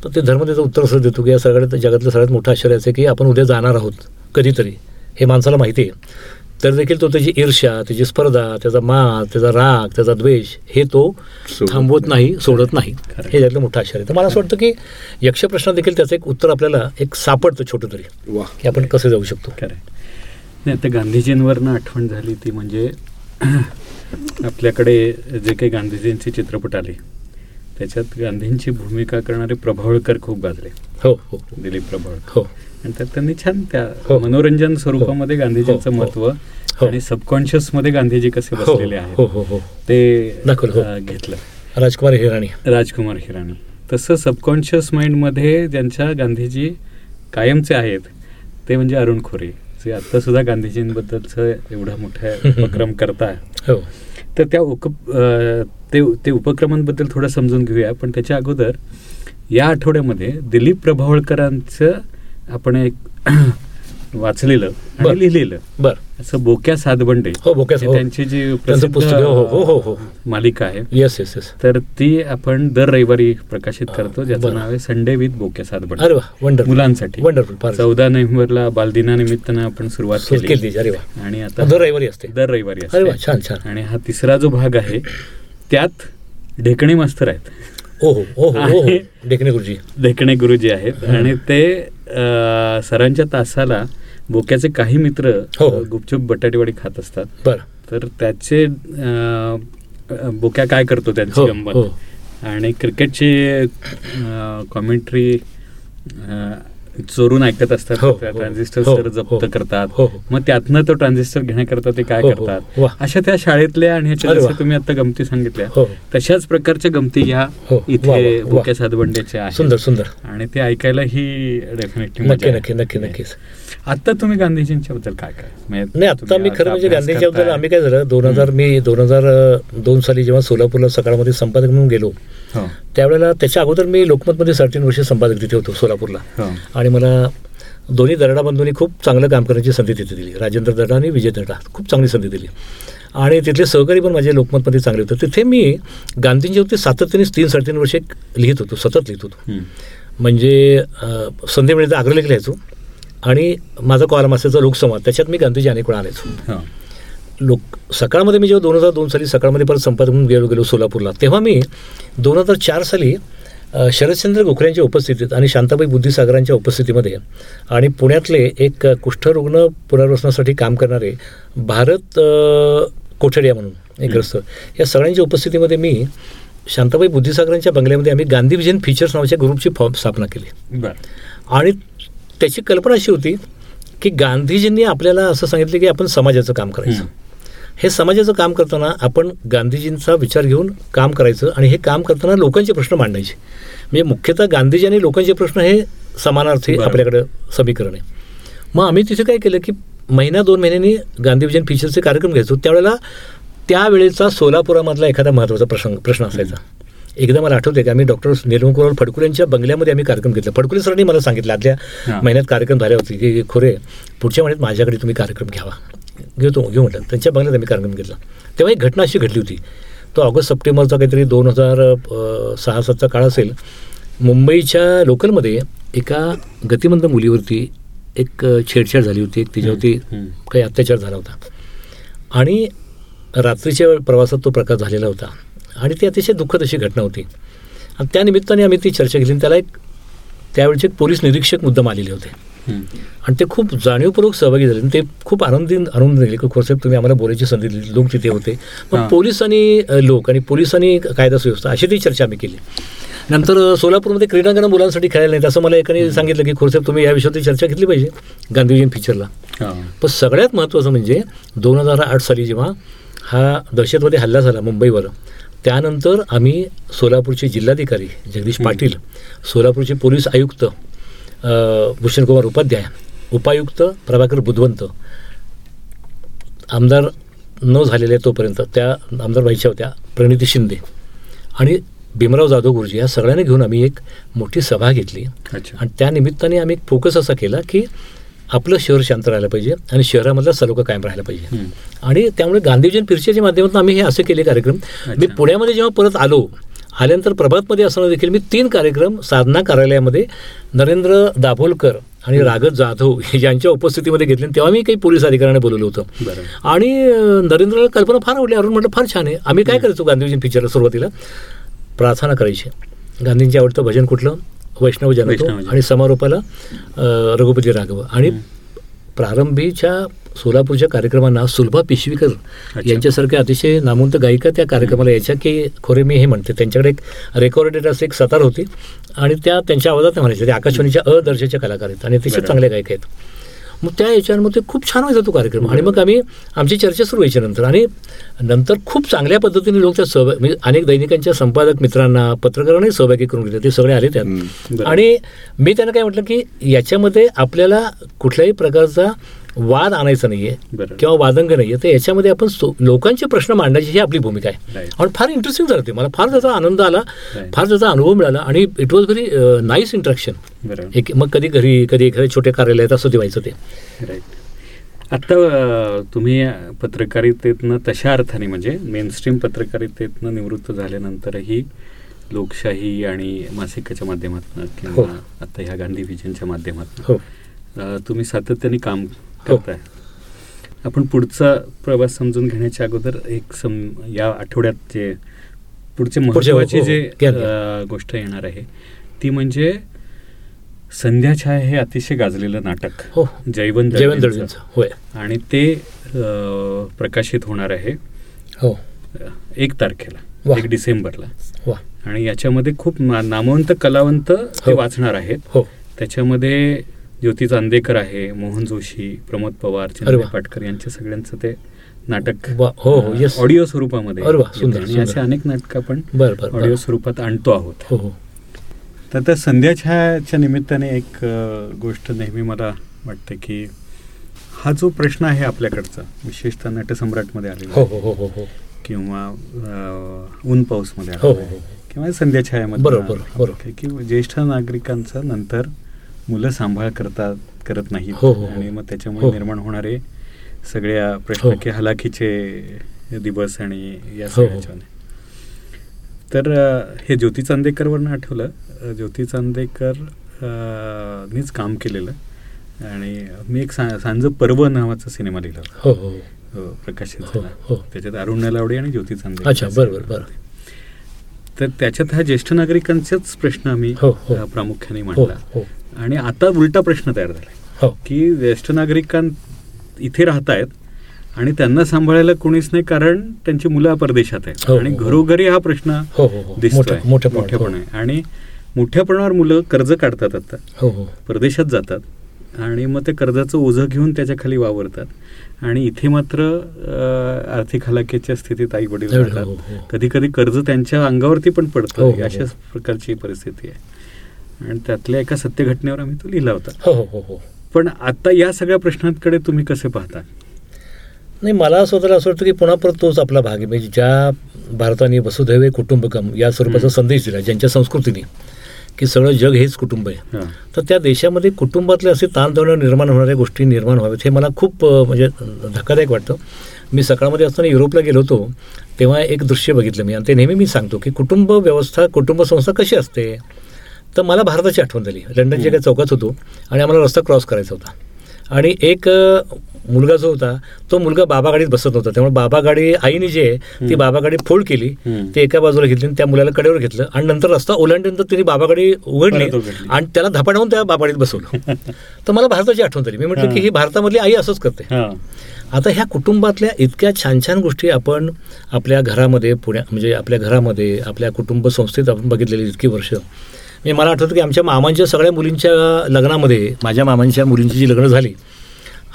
तर ते धर्म त्याचं उत्तर असं देतो की या सगळ्यात जगातलं सर्वात मोठं आश्चर्य असं की आपण उद्या जाणार आहोत कधीतरी. हे माणसाला माहिती आहे तर देखील तो त्याची ईर्ष्या त्याची स्पर्धा त्याचा माग त्याचा राग त्याचा द्वेष हे तो थांबवत नाही सोडत नाही. हे त्यातलं मोठं आश्चर्य आहे. तर मला असं वाटतं की यक्षप्रश्नात देखील त्याचं एक उत्तर आपल्याला एक सापडतं छोटं तरी वा की आपण कसं जाऊ शकतो. नाही आता गांधीजींवरनं आठवण झाली ती म्हणजे आपल्याकडे जे काही गांधीजींचे चित्रपट आले त्याच्यात गांधींची भूमिका करणारे प्रभावळकर खूप गाजले. हो हो. दिलीप प्रभावळकर. हो. आणि त्यात त्यांनी छान त्या हो. मनोरंजन स्वरूपामध्ये गांधीजींचं हो, हो. महत्त्व हो. आणि सबकॉन्शियसमध्ये गांधीजी कसे हो बसलेले हो आहेत हो हो ते हो. घेतलं. राजकुमार हिराणी. राजकुमार हिराणी. तसं सबकॉन्शियस माइंडमध्ये ज्यांच्या गांधीजी कायमचे आहेत ते म्हणजे अरुण खोरे. जे आता सुद्धा गांधीजींबद्दलचं एवढा मोठा उपक्रम करताय. हो. तर त्या ते ते उपक्रमांबद्दल थोडं समजून घेऊया पण त्याच्या अगोदर या आठवड्यामध्ये दिलीप प्रभावळकरांचं आपण एक वाचलेलं. आणि लिहिलेलं बर असं बोक्या सातबंडे हो, बोक्या-. त्यांची जी प्रसिद्ध. हो, हो, हो, हो. मालिका आहे येस येस येस तर ती आपण दर रविवारी प्रकाशित करतो ज्याचं. नाव आहे संडे विथ बोक्या सातबंडे मुलांसाठी वंडरफुल चौदा नोव्हेंबरला बालदिनानिमित्तानं आपण सुरुवात सुरू केली आणि आता दर रविवारी असते दर रविवारी असते. छान छान आणि हा तिसरा जो भाग आहे त्यात ढेकणे मास्तर आहेत. हो हो हो. डेकणे गुरुजी. ढेकणे गुरुजी आहेत. आणि ते सरांच्या तासाला बोक्याचे काही मित्र हो. गुपचूप बटाटेवाडी खात असतात. तर त्याचे बोक्या काय करतो त्यांची हो गंमत हो. आणि क्रिकेटची कॉमेंट्री चोरून ऐकत असतात. हो, त्या हो, ट्रान्झिस्टर हो, सर हो, जप्त करतात. हो, हो. मग त्यातनं तो ट्रान्झिस्टर घेण्याकरता ते काय हो, हो, करतात. अशा त्या शाळेतल्या आणि ह्याच्या तुम्ही आता गमती सांगितल्या हो. तशाच प्रकारच्या गमती ह्या हो, वा, इथे सातबंड्याच्या आहेत. सुंदर सुंदर. आणि ते ऐकायला ही डेफिनेटली नक्की नक्की नक्की नक्कीच. आता तुम्ही गांधीजींच्या बद्दल काय काय म्हणजे नाही आता मी खरं म्हणजे गांधीच्या बद्दल. आम्ही काय झालं दोन हजार मी दोन हजार दोन साली जेव्हा सोलापूरला सकाळमध्ये संपादक म्हणून गेलो हो, त्यावेळेला त्याच्या अगोदर मी लोकमतमध्ये साडेतीन वर्ष संपादक तिथे होतो सोलापूरला. हो. आणि मला दोन्ही दरडा बंधूंनी खूप चांगलं काम करण्याची संधी तिथे दिली. राजेंद्र दर्डा आणि विजय दर्डा खूप चांगली संधी दिली. आणि तिथले सहकारी पण माझे लोकमतमध्ये चांगले होते. तिथे मी गांधींच्यावरती सातत्याने तीन साडेतीन वर्षे लिहित होतो सतत लिहित होतो. म्हणजे संधी मिळते अग्रलेख लिहायचो. आणि माझा कॉलम असायचा लोकसंवाद. त्याच्यात मी गांधीजी अनेक वेळा आणायचो. लोक सकाळमध्ये मी जेव्हा दोन हजार दोन साली सकाळमध्ये परत संपादक म्हणून गेलो गेलो सोलापूरला तेव्हा मी दोन हजार चार साली शरदचंद्र गोखले यांच्या उपस्थितीत आणि शांताबाई बुद्धिसागरांच्या उपस्थितीमध्ये आणि पुण्यातले एक कुष्ठरुग्ण पुनर्वसनासाठी काम करणारे भारत कोठडिया म्हणून एक ग्रस्त या सगळ्यांच्या उपस्थितीमध्ये मी शांताबाई बुद्धिसागरांच्या बंगल्यामध्ये आम्ही गांधी विजन फीचर्स नावाच्या ग्रुपची फॉर्म स्थापना केली. आणि त्याची कल्पना अशी होती की गांधीजींनी आपल्याला असं सांगितलं की आपण समाजाचं काम करायचं. हे समाजाचं काम करताना आपण गांधीजींचा विचार घेऊन काम करायचं आणि हे काम करताना लोकांचे प्रश्न मांडायचे. म्हणजे मुख्यतः गांधीजी आणि लोकांचे प्रश्न हे समानार्थी. आपल्याकडं समीकरण आहे. मग आम्ही तिथे काय केलं की महिना दोन महिन्यांनी गांधी विजन फीचरचे कार्यक्रम घ्यायचो. त्यावेळेला त्यावेळेचा सोलापुरामधला एखादा महत्त्वाचा प्रसंग प्रश्न असायचा. एकदा मला आठवते की आम्ही डॉक्टर निर्मकुमार फडकुले यांच्या बंगल्यामध्ये आम्ही कार्यक्रम घेतला. फडकुले सरांनी मला सांगितलं आदल्या. महिन्यात कार्यक्रम झाले होते की खोरे पुढच्या महिन्यात माझ्याकडे तुम्ही कार्यक्रम घ्यावा. घेतो घेऊ म्हटलं त्यांच्या बंगल्यात आम्ही कार्यक्रम घेतला. तेव्हा एक घटना अशी घडली होती. तो ऑगस्ट सप्टेंबरचा काहीतरी दोन हजार सहा सातचा काळ असेल. मुंबईच्या लोकलमध्ये एका गतिमंद मुलीवरती एक छेडछाड झाली होती. एक तिच्यावरती. काही अत्याचार झाला होता. आणि रात्रीच्या वेळ प्रवासात तो प्रकार झालेला होता. आणि ती अतिशय दुःखद अशी घटना होती. आणि त्या निमित्ताने आम्ही ती चर्चा केली आणि त्याला एक त्यावेळचे एक पोलीस निरीक्षक मुद्दाम आलेले होते. आणि ते खूप जाणीवपूर्वक सहभागी झाले. आणि ते खूप आनंदी आनंद दिले की खोरसाहेब तुम्ही आम्हाला बोलायची संधी दिली. लोक तिथे होते. मग पोलीस आणि लोक आणि पोलिसांनी कायदा सुव्यवस्था अशी ती चर्चा आम्ही केली. नंतर सोलापूरमध्ये क्रीडांगण मुलांसाठी खेळायला नाहीत असं मला एकाने सांगितलं की खोरसाहेब तुम्ही या विषयावरती चर्चा घेतली पाहिजे. गांधीजीन फीचरला. पण सगळ्यात महत्त्वाचं म्हणजे दोन हजार आठ साली जेव्हा हा दहशतवादी हल्ला झाला मुंबईवर त्यानंतर आम्ही सोलापूरचे जिल्हाधिकारी जगदीश. पाटील सोलापूरचे पोलीस आयुक्त अ, भूषणकुमार उपाध्याय उपायुक्त प्रभाकर बुधवंत. आमदार न झालेले तोपर्यंत त्या आमदार बाईच्या होत्या प्रणिती शिंदे आणि भीमराव जाधव गुरुजी या सगळ्यांना घेऊन आम्ही एक मोठी सभा घेतली. अच्छा. आणि त्या निमित्ताने आम्ही एक फोकस असा केला की आपलं शहर शांत राहायला पाहिजे आणि शहरामधला सलोखा कायम राहायला पाहिजे. आणि त्यामुळे गांधीजन फिरच्याच्या माध्यमातून आम्ही हे असे केले कार्यक्रम. मी. पुण्यामध्ये जेव्हा परत आलो आल्यानंतर प्रभातमध्ये असताना देखील मी तीन कार्यक्रम साधना कार्यालयामध्ये नरेंद्र दाभोलकर आणि रागत जाधव यांच्या उपस्थितीमध्ये घेतले. तेव्हा मी काही पोलीस अधिकाऱ्यांना बोलवलं होतं. आणि नरेंद्रला कल्पना फार आवडली. अरुण म्हटलं फार छान आहे. आम्ही काय करायचो गांधीजी पिक्चरला सुरुवातीला? प्रार्थना करायची. गांधींचे आवडतं भजन कुठलं? वैष्णव जनतो. आणि समारोपाला रघुपती राघव. आणि प्रारंभीच्या सोलापूरच्या कार्यक्रमांना सुलभा पिशवीकर. यांच्यासारख्या अतिशय नामवंत गायिका त्या कार्यक्रमाला यायच्या की खोरे मी हे म्हणते त्यांच्याकडे एक रेकॉर्डेड असं एक सतार होती आणि त्या त्यांच्या आवाजात म्हणायच्या त्या आकाशवाणीच्या अ दर्जाच्या कलाकार आहेत आणि अतिशय. चांगल्या गायिका आहेत मग त्या याच्यामध्ये खूप छान व्हायचा तो कार्यक्रम. आणि मग आम्ही आमची चर्चा सुरू व्हायची नंतर. आणि नंतर खूप चांगल्या पद्धतीने लोक त्या सहभाग म्हणजे अनेक दैनिकांच्या संपादक मित्रांना पत्रकारांनाही सहभागी करून घेतले. ते सगळे आले त्यात. आणि मी त्यांना काय म्हटलं की याच्यामध्ये आपल्याला कुठल्याही प्रकारचा वाद आणायचा नाहीये. किंवा वादंग नाहीये तर याच्यामध्ये आपण लोकांचे प्रश्न मांडायची ही आपली भूमिका आहे. आणि फार इंटरेस्टिंग झालं ते मला फार त्याचा आनंद आला. फार त्याचा अनुभव मिळाला आणि it was very nice interaction एक मग कधी घरी कधी एखाद्या छोट्या कार्यालयात असं दिवायचं ते राईट आत्ता तुम्ही पत्रकारितेतनं तशा अर्थाने म्हणजे मेनस्ट्रीम पत्रकारितेतनं निवृत्त झाल्यानंतरही लोकशाही आणि मासिकाच्या माध्यमातून किंवा हो. आता ह्या गांधी विजनच्या माध्यमातून हो तुम्ही सातत्याने काम. करताय आपण पुढचा प्रवास समजून घेण्याच्या अगोदर एक सम या आठवड्यात जे पुढचे महत्वाची हो, जे घ्या, घ्या. अ, गोष्ट येणार आहे ती म्हणजे संध्याछाया हे अतिशय गाजलेलं नाटक. हो जयवंत. दळवींचं. होय. आणि ते प्रकाशित होणार आहे हो. एक तारखेला. एक डिसेंबरला. वा. आणि याच्यामध्ये खूप नामवंत कलावंत ते हो. वाचणार आहेत. हो. त्याच्यामध्ये ज्योती चांदेकर आहे मोहन जोशी प्रमोद पवार चंद्र. पाटकर यांच्या सगळ्यांचं ते नाटक हो, हो. ऑडिओ स्वरूपामध्ये आणि. असे अनेक नाटकं आपण ऑडिओ. स्वरूपात आणतो आहोत हो हो तर त्या संध्याच्या निमित्ताने एक गोष्ट नेहमी मला वाटते की हा जो प्रश्न आहे आपल्याकडचा विशेषतः नटसम्राटमध्ये आलेला हो हो हो हो हो किंवा ऊन पाऊसमध्ये आलेला. किंवा संध्याछायामध्ये बरोबर, की ज्येष्ठ नागरिकांचा नंतर मुलं सांभाळ करतात करत नाहीत. हो, हो, हो. आणि मग त्याच्यामुळे हो. निर्माण होणारे सगळ्या प्रश्न हो. की हलाखीचे दिवस आणि या हो, हो. सगळ्याच्याने तर हे ज्योती चांदेकरवरनं आठवलं. ज्योती चांदेकर नीच काम केलेलं. आणि मी एक सा सांज पर्व नावाचा सिनेमा लिहिला हो हो. प्रकाशित झाला. त्याच्यात अरुण नलावडे आणि ज्योती चांदेकर अच्छा बरं बरं बरं. तर त्याच्यात हा ज्येष्ठ नागरिकांचाच प्रश्न आम्ही प्रामुख्याने मांडला. आणि आता उलटा प्रश्न तयार झालाय. हो. की ज्येष्ठ नागरिकां इथे राहत आहेत आणि त्यांना सांभाळायला कोणीच नाही कारण त्यांची मुलं परदेशात आहेत. हो, आणि हो, हो. घरोघरी हा प्रश्न. दिसतोय. मोठ्यापणे आणि मोठ्या प्रमाणावर मुलं कर्ज काढतात आता. हो हो. परदेशात जातात. आणि मग ते कर्जाचं ओझं घेऊन त्याच्याखाली वावरतात. आणि इथे मात्र आर्थिक हलाखीच्या स्थितीत आई वडील. कधी कधी कर्ज त्यांच्या अंगावरती पण पडतं. अशाच प्रकारची परिस्थिती आहे. आणि त्यातल्या एका सत्य घटनेवर आम्ही तो लिहिला होता. हो हो हो हो. पण आता या सगळ्या प्रश्नांकडे तुम्ही कसे पाहता नाही मला स्वतःला असं वाटतं की पुन्हा परत तोच आपला भाग आहे. म्हणजे ज्या भारताने वसुधैव कुटुंबकम या स्वरूपाचा. संदेश दिला ज्यांच्या संस्कृतीने की सगळं जग हेच कुटुंब आहे. हा. तर त्या देशामध्ये कुटुंबातले असे ताणतणाव निर्माण होणाऱ्या गोष्टी निर्माण व्हाव्यात हे मला खूप म्हणजे धक्कादायक वाटतं. मी सकाळमध्ये असताना युरोपला गेलो होतो तेव्हा एक दृश्य बघितलं मी. आणि ते नेहमी मी सांगतो की कुटुंब व्यवस्था कुटुंब संस्था कशी असते? तर मला भारताची आठवण झाली लंडनच्या एका चौकात होतो आणि आम्हाला रस्ता क्रॉस करायचा होता आणि एक मुलगा जो होता तो मुलगा बाबा गाडीत बसत नव्हता त्यामुळे बाबा गाडी आईने जे आहे ती. बाबा गाडी फोल्ड केली. ती एका बाजूला घेतली आणि त्या मुलाला कडेवर घेतलं आणि नंतर रस्ता ओलांडल्यानंतर तिने बाबा गाडी उघडली. आणि त्याला धपाडावून त्या बाबा गाडीत बसवलं तर मला भारताची आठवण झाली मी म्हटलं की हा. भारतामधली आई असंच करते. आता ह्या कुटुंबातल्या इतक्या छान छान गोष्टी आपण आपल्या घरामध्ये पुण्या म्हणजे आपल्या घरामध्ये आपल्या कुटुंब संस्थेत आपण बघितलेली इतकी वर्ष म्हणजे मला आठवतं की आमच्या मामांच्या सगळ्या मुलींच्या लग्नामध्ये माझ्या मामांच्या मुलींची जी लग्न झाली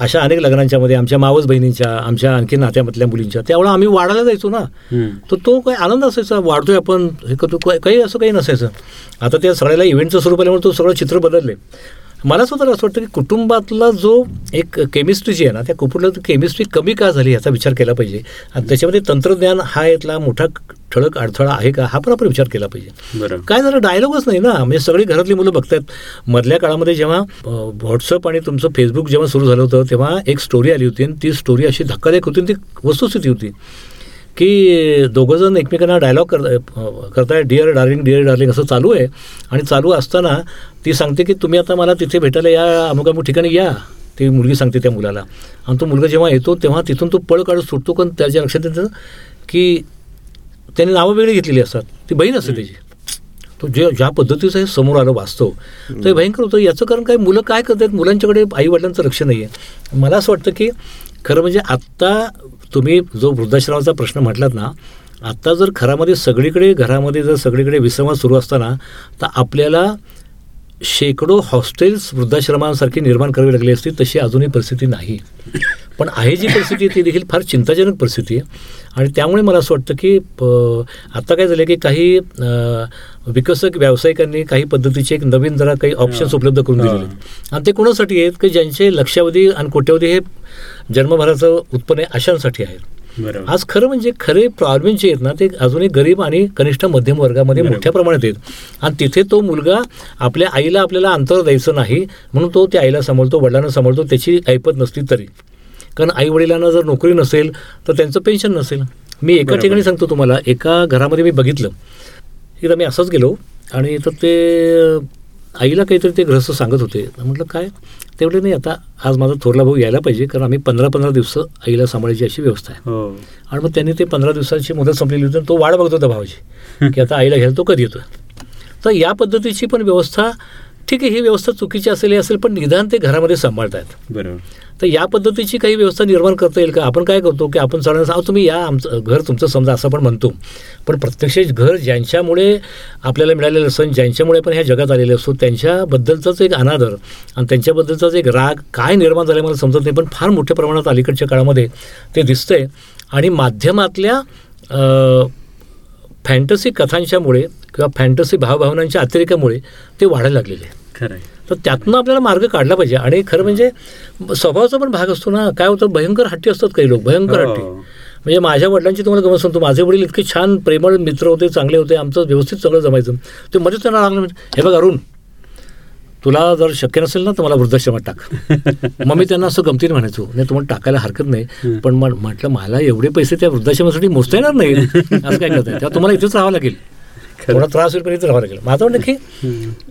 अशा अनेक लग्नांच्या मध्ये आमच्या मावस बहिणींच्या आमच्या आणखी नात्यामधल्या मुलींच्या त्यावेळेला आम्ही वाढायला जायचो ना. तर तो काही आनंद असायचा वाढतोय आपण हे करतो काही- काही असं काही नसायचं. आता त्या सगळ्याला इव्हेंटचं स्वरूप आल्यामुळे तो सगळं चित्र बदलले. मला स्वतःला असं वाटतं की कुटुंबातला जो एक केमिस्ट्री जी आहे ना त्या कुटुंबात केमिस्ट्री कमी का झाली याचा विचार केला पाहिजे. आणि त्याच्यामध्ये तंत्रज्ञान हा यातला मोठा ठळक अडथळा आहे का हा पण आपण विचार केला पाहिजे. बरं काय झालं डायलॉगच नाही ना. म्हणजे सगळी घरातली मुलं बघतात मधल्या काळामध्ये जेव्हा व्हॉट्सअप आणि तुमचं फेसबुक जेव्हा सुरू झालं होतं तेव्हा एक स्टोरी आली होती आणि ती स्टोरी अशी धक्कादायक होती आणि ती वस्तुस्थिती होती. की दोघंजण एकमेकांना डायलॉग कर करताय डिअर डार्लिंग डिअर डार्लिंग असं चालू आहे. आणि चालू असताना ती सांगते की तुम्ही आता मला तिथे भेटायला या अमुक अमुक ठिकाणी या. ती मुलगी सांगते त्या मुलाला. आणि तो मुलगा जेव्हा येतो तेव्हा तिथून तो पळ काढत सुटतो पण त्याच्या लक्षात येतं की त्याने नावं वेगळी घेतलेली असतात. ती बहीण असते त्याची. तो जे ज्या पद्धतीचं हे समोर आलं वास्तव तर हे भयंकर होतं. याचं कारण काय मुलं काय करतात मुलांच्याकडे आई वडिलांचं लक्ष नाही आहे मला असं वाटतं की खरं म्हणजे आत्ता तुम्ही जो वृद्धाश्रमाचा प्रश्न म्हटलात ना आत्ता जर घरामध्ये सगळीकडे घरामध्ये जर सगळीकडे विसंवाद सुरू असताना तर आपल्याला शेकडो हॉस्टेल्स वृद्धाश्रमांसारखी निर्माण करावी लागली असती तशी अजूनही परिस्थिती नाही. पण आहे जी परिस्थिती आहे ती देखील फार चिंताजनक परिस्थिती आहे. आणि त्यामुळे मला असं वाटतं की प- आत्ता काय झालं की काही विकसक व्यावसायिकांनी काही पद्धतीचे एक नवीन जरा काही ऑप्शन्स. उपलब्ध करून दिलेले. आहेत. आणि ते कोणासाठी आहेत की ज्यांचे लक्षावधी आणि कोट्यावधी हे जन्मभराचं उत्पन्न आहे अशांसाठी आहेत बरोबर आज खरं म्हणजे खरे प्रॉब्लेम जे आहेत ना ते अजूनही गरीब आणि कनिष्ठ मध्यम वर्गामध्ये. मोठ्या प्रमाणात आहेत आणि तिथे तो मुलगा आपल्या आईला आपल्याला अंतर द्यायचं नाही म्हणून तो त्या आईला सांभाळतो वडिलांना सांभाळतो त्याची ऐपत नसली तरी कारण आई वडिलांना जर नोकरी नसेल तर त्यांचं पेन्शन नसेल मी एका. ठिकाणी सांगतो तुम्हाला एका घरामध्ये मी बघितलं एकदा मी असंच गेलो आणि तर ते आईला काहीतरी ते ग्रस्त सांगत होते. म्हटलं काय? तेवढे नाही आता आज माझा थोरला भाऊ यायला पाहिजे कारण आम्ही पंधरा पंधरा दिवस आईला सांभाळायची अशी व्यवस्था आहे. हो. आणि मग त्यांनी ते पंधरा दिवसाची मुदत संपलेली होती तो वाट बघत होता भावाची की आता आईला घ्यायला तो कधी येतो तर या पद्धतीची पण व्यवस्था ठीक आहे ही व्यवस्था चुकीची असेल असेल पण निदान ते घरामध्ये सांभाळतायत. बरोबर. तर या पद्धतीची काही व्यवस्था निर्माण करता येईल का? आपण काय करतो की आपण सगळ्यांना सांग तुम्ही या आमचं घर तुमचं समजा असं आपण म्हणतो. पण प्रत्यक्ष घर ज्यांच्यामुळे आपल्याला मिळालेलं असं ज्यांच्यामुळे आपण ह्या जगात आलेले असतो त्यांच्याबद्दलचाच एक अनादर आणि त्यांच्याबद्दलचाच एक राग काय निर्माण झाला मला समजत नाही पण फार मोठ्या प्रमाणात अलीकडच्या काळामध्ये ते दिसतंय. आणि माध्यमातल्या फॅन्टसी कथांच्यामुळे किंवा फॅन्टसी भावभावनांच्या अतिरेकामुळे ते वाढायला लागलेले आहे खरं आहे तर त्यातनं आपल्याला मार्ग काढला पाहिजे. आणि खरं म्हणजे स्वभावाचा पण भाग असतो ना काय होतं भयंकर हट्टी असतात काही लोक भयंकर हो. हट्टी म्हणजे माझ्या वडिलांची तुम्हाला गमत सांगतो माझे वडील इतके छान प्रेमळ मित्र होते चांगले होते आमचं व्यवस्थित सगळं जमायचं. ते मध्येच त्यांना लागलं म्हणजे, हे बघ अरुण तुला जर शक्य नसेल ना तर मला वृद्धाश्रमात टाक. मग मी त्यांना असं गमतीने म्हणायचो नाही तुम्हाला टाकायला हरकत नाही पण म्हटलं मला एवढे पैसे त्या वृद्धाश्रमासाठी मोजता येणार नाही असं काय करताय तेव्हा तुम्हाला इथेच राहावं लागेल. थोडा त्रास होईल पण इथेच राहावं लागेल माझं म्हणणं की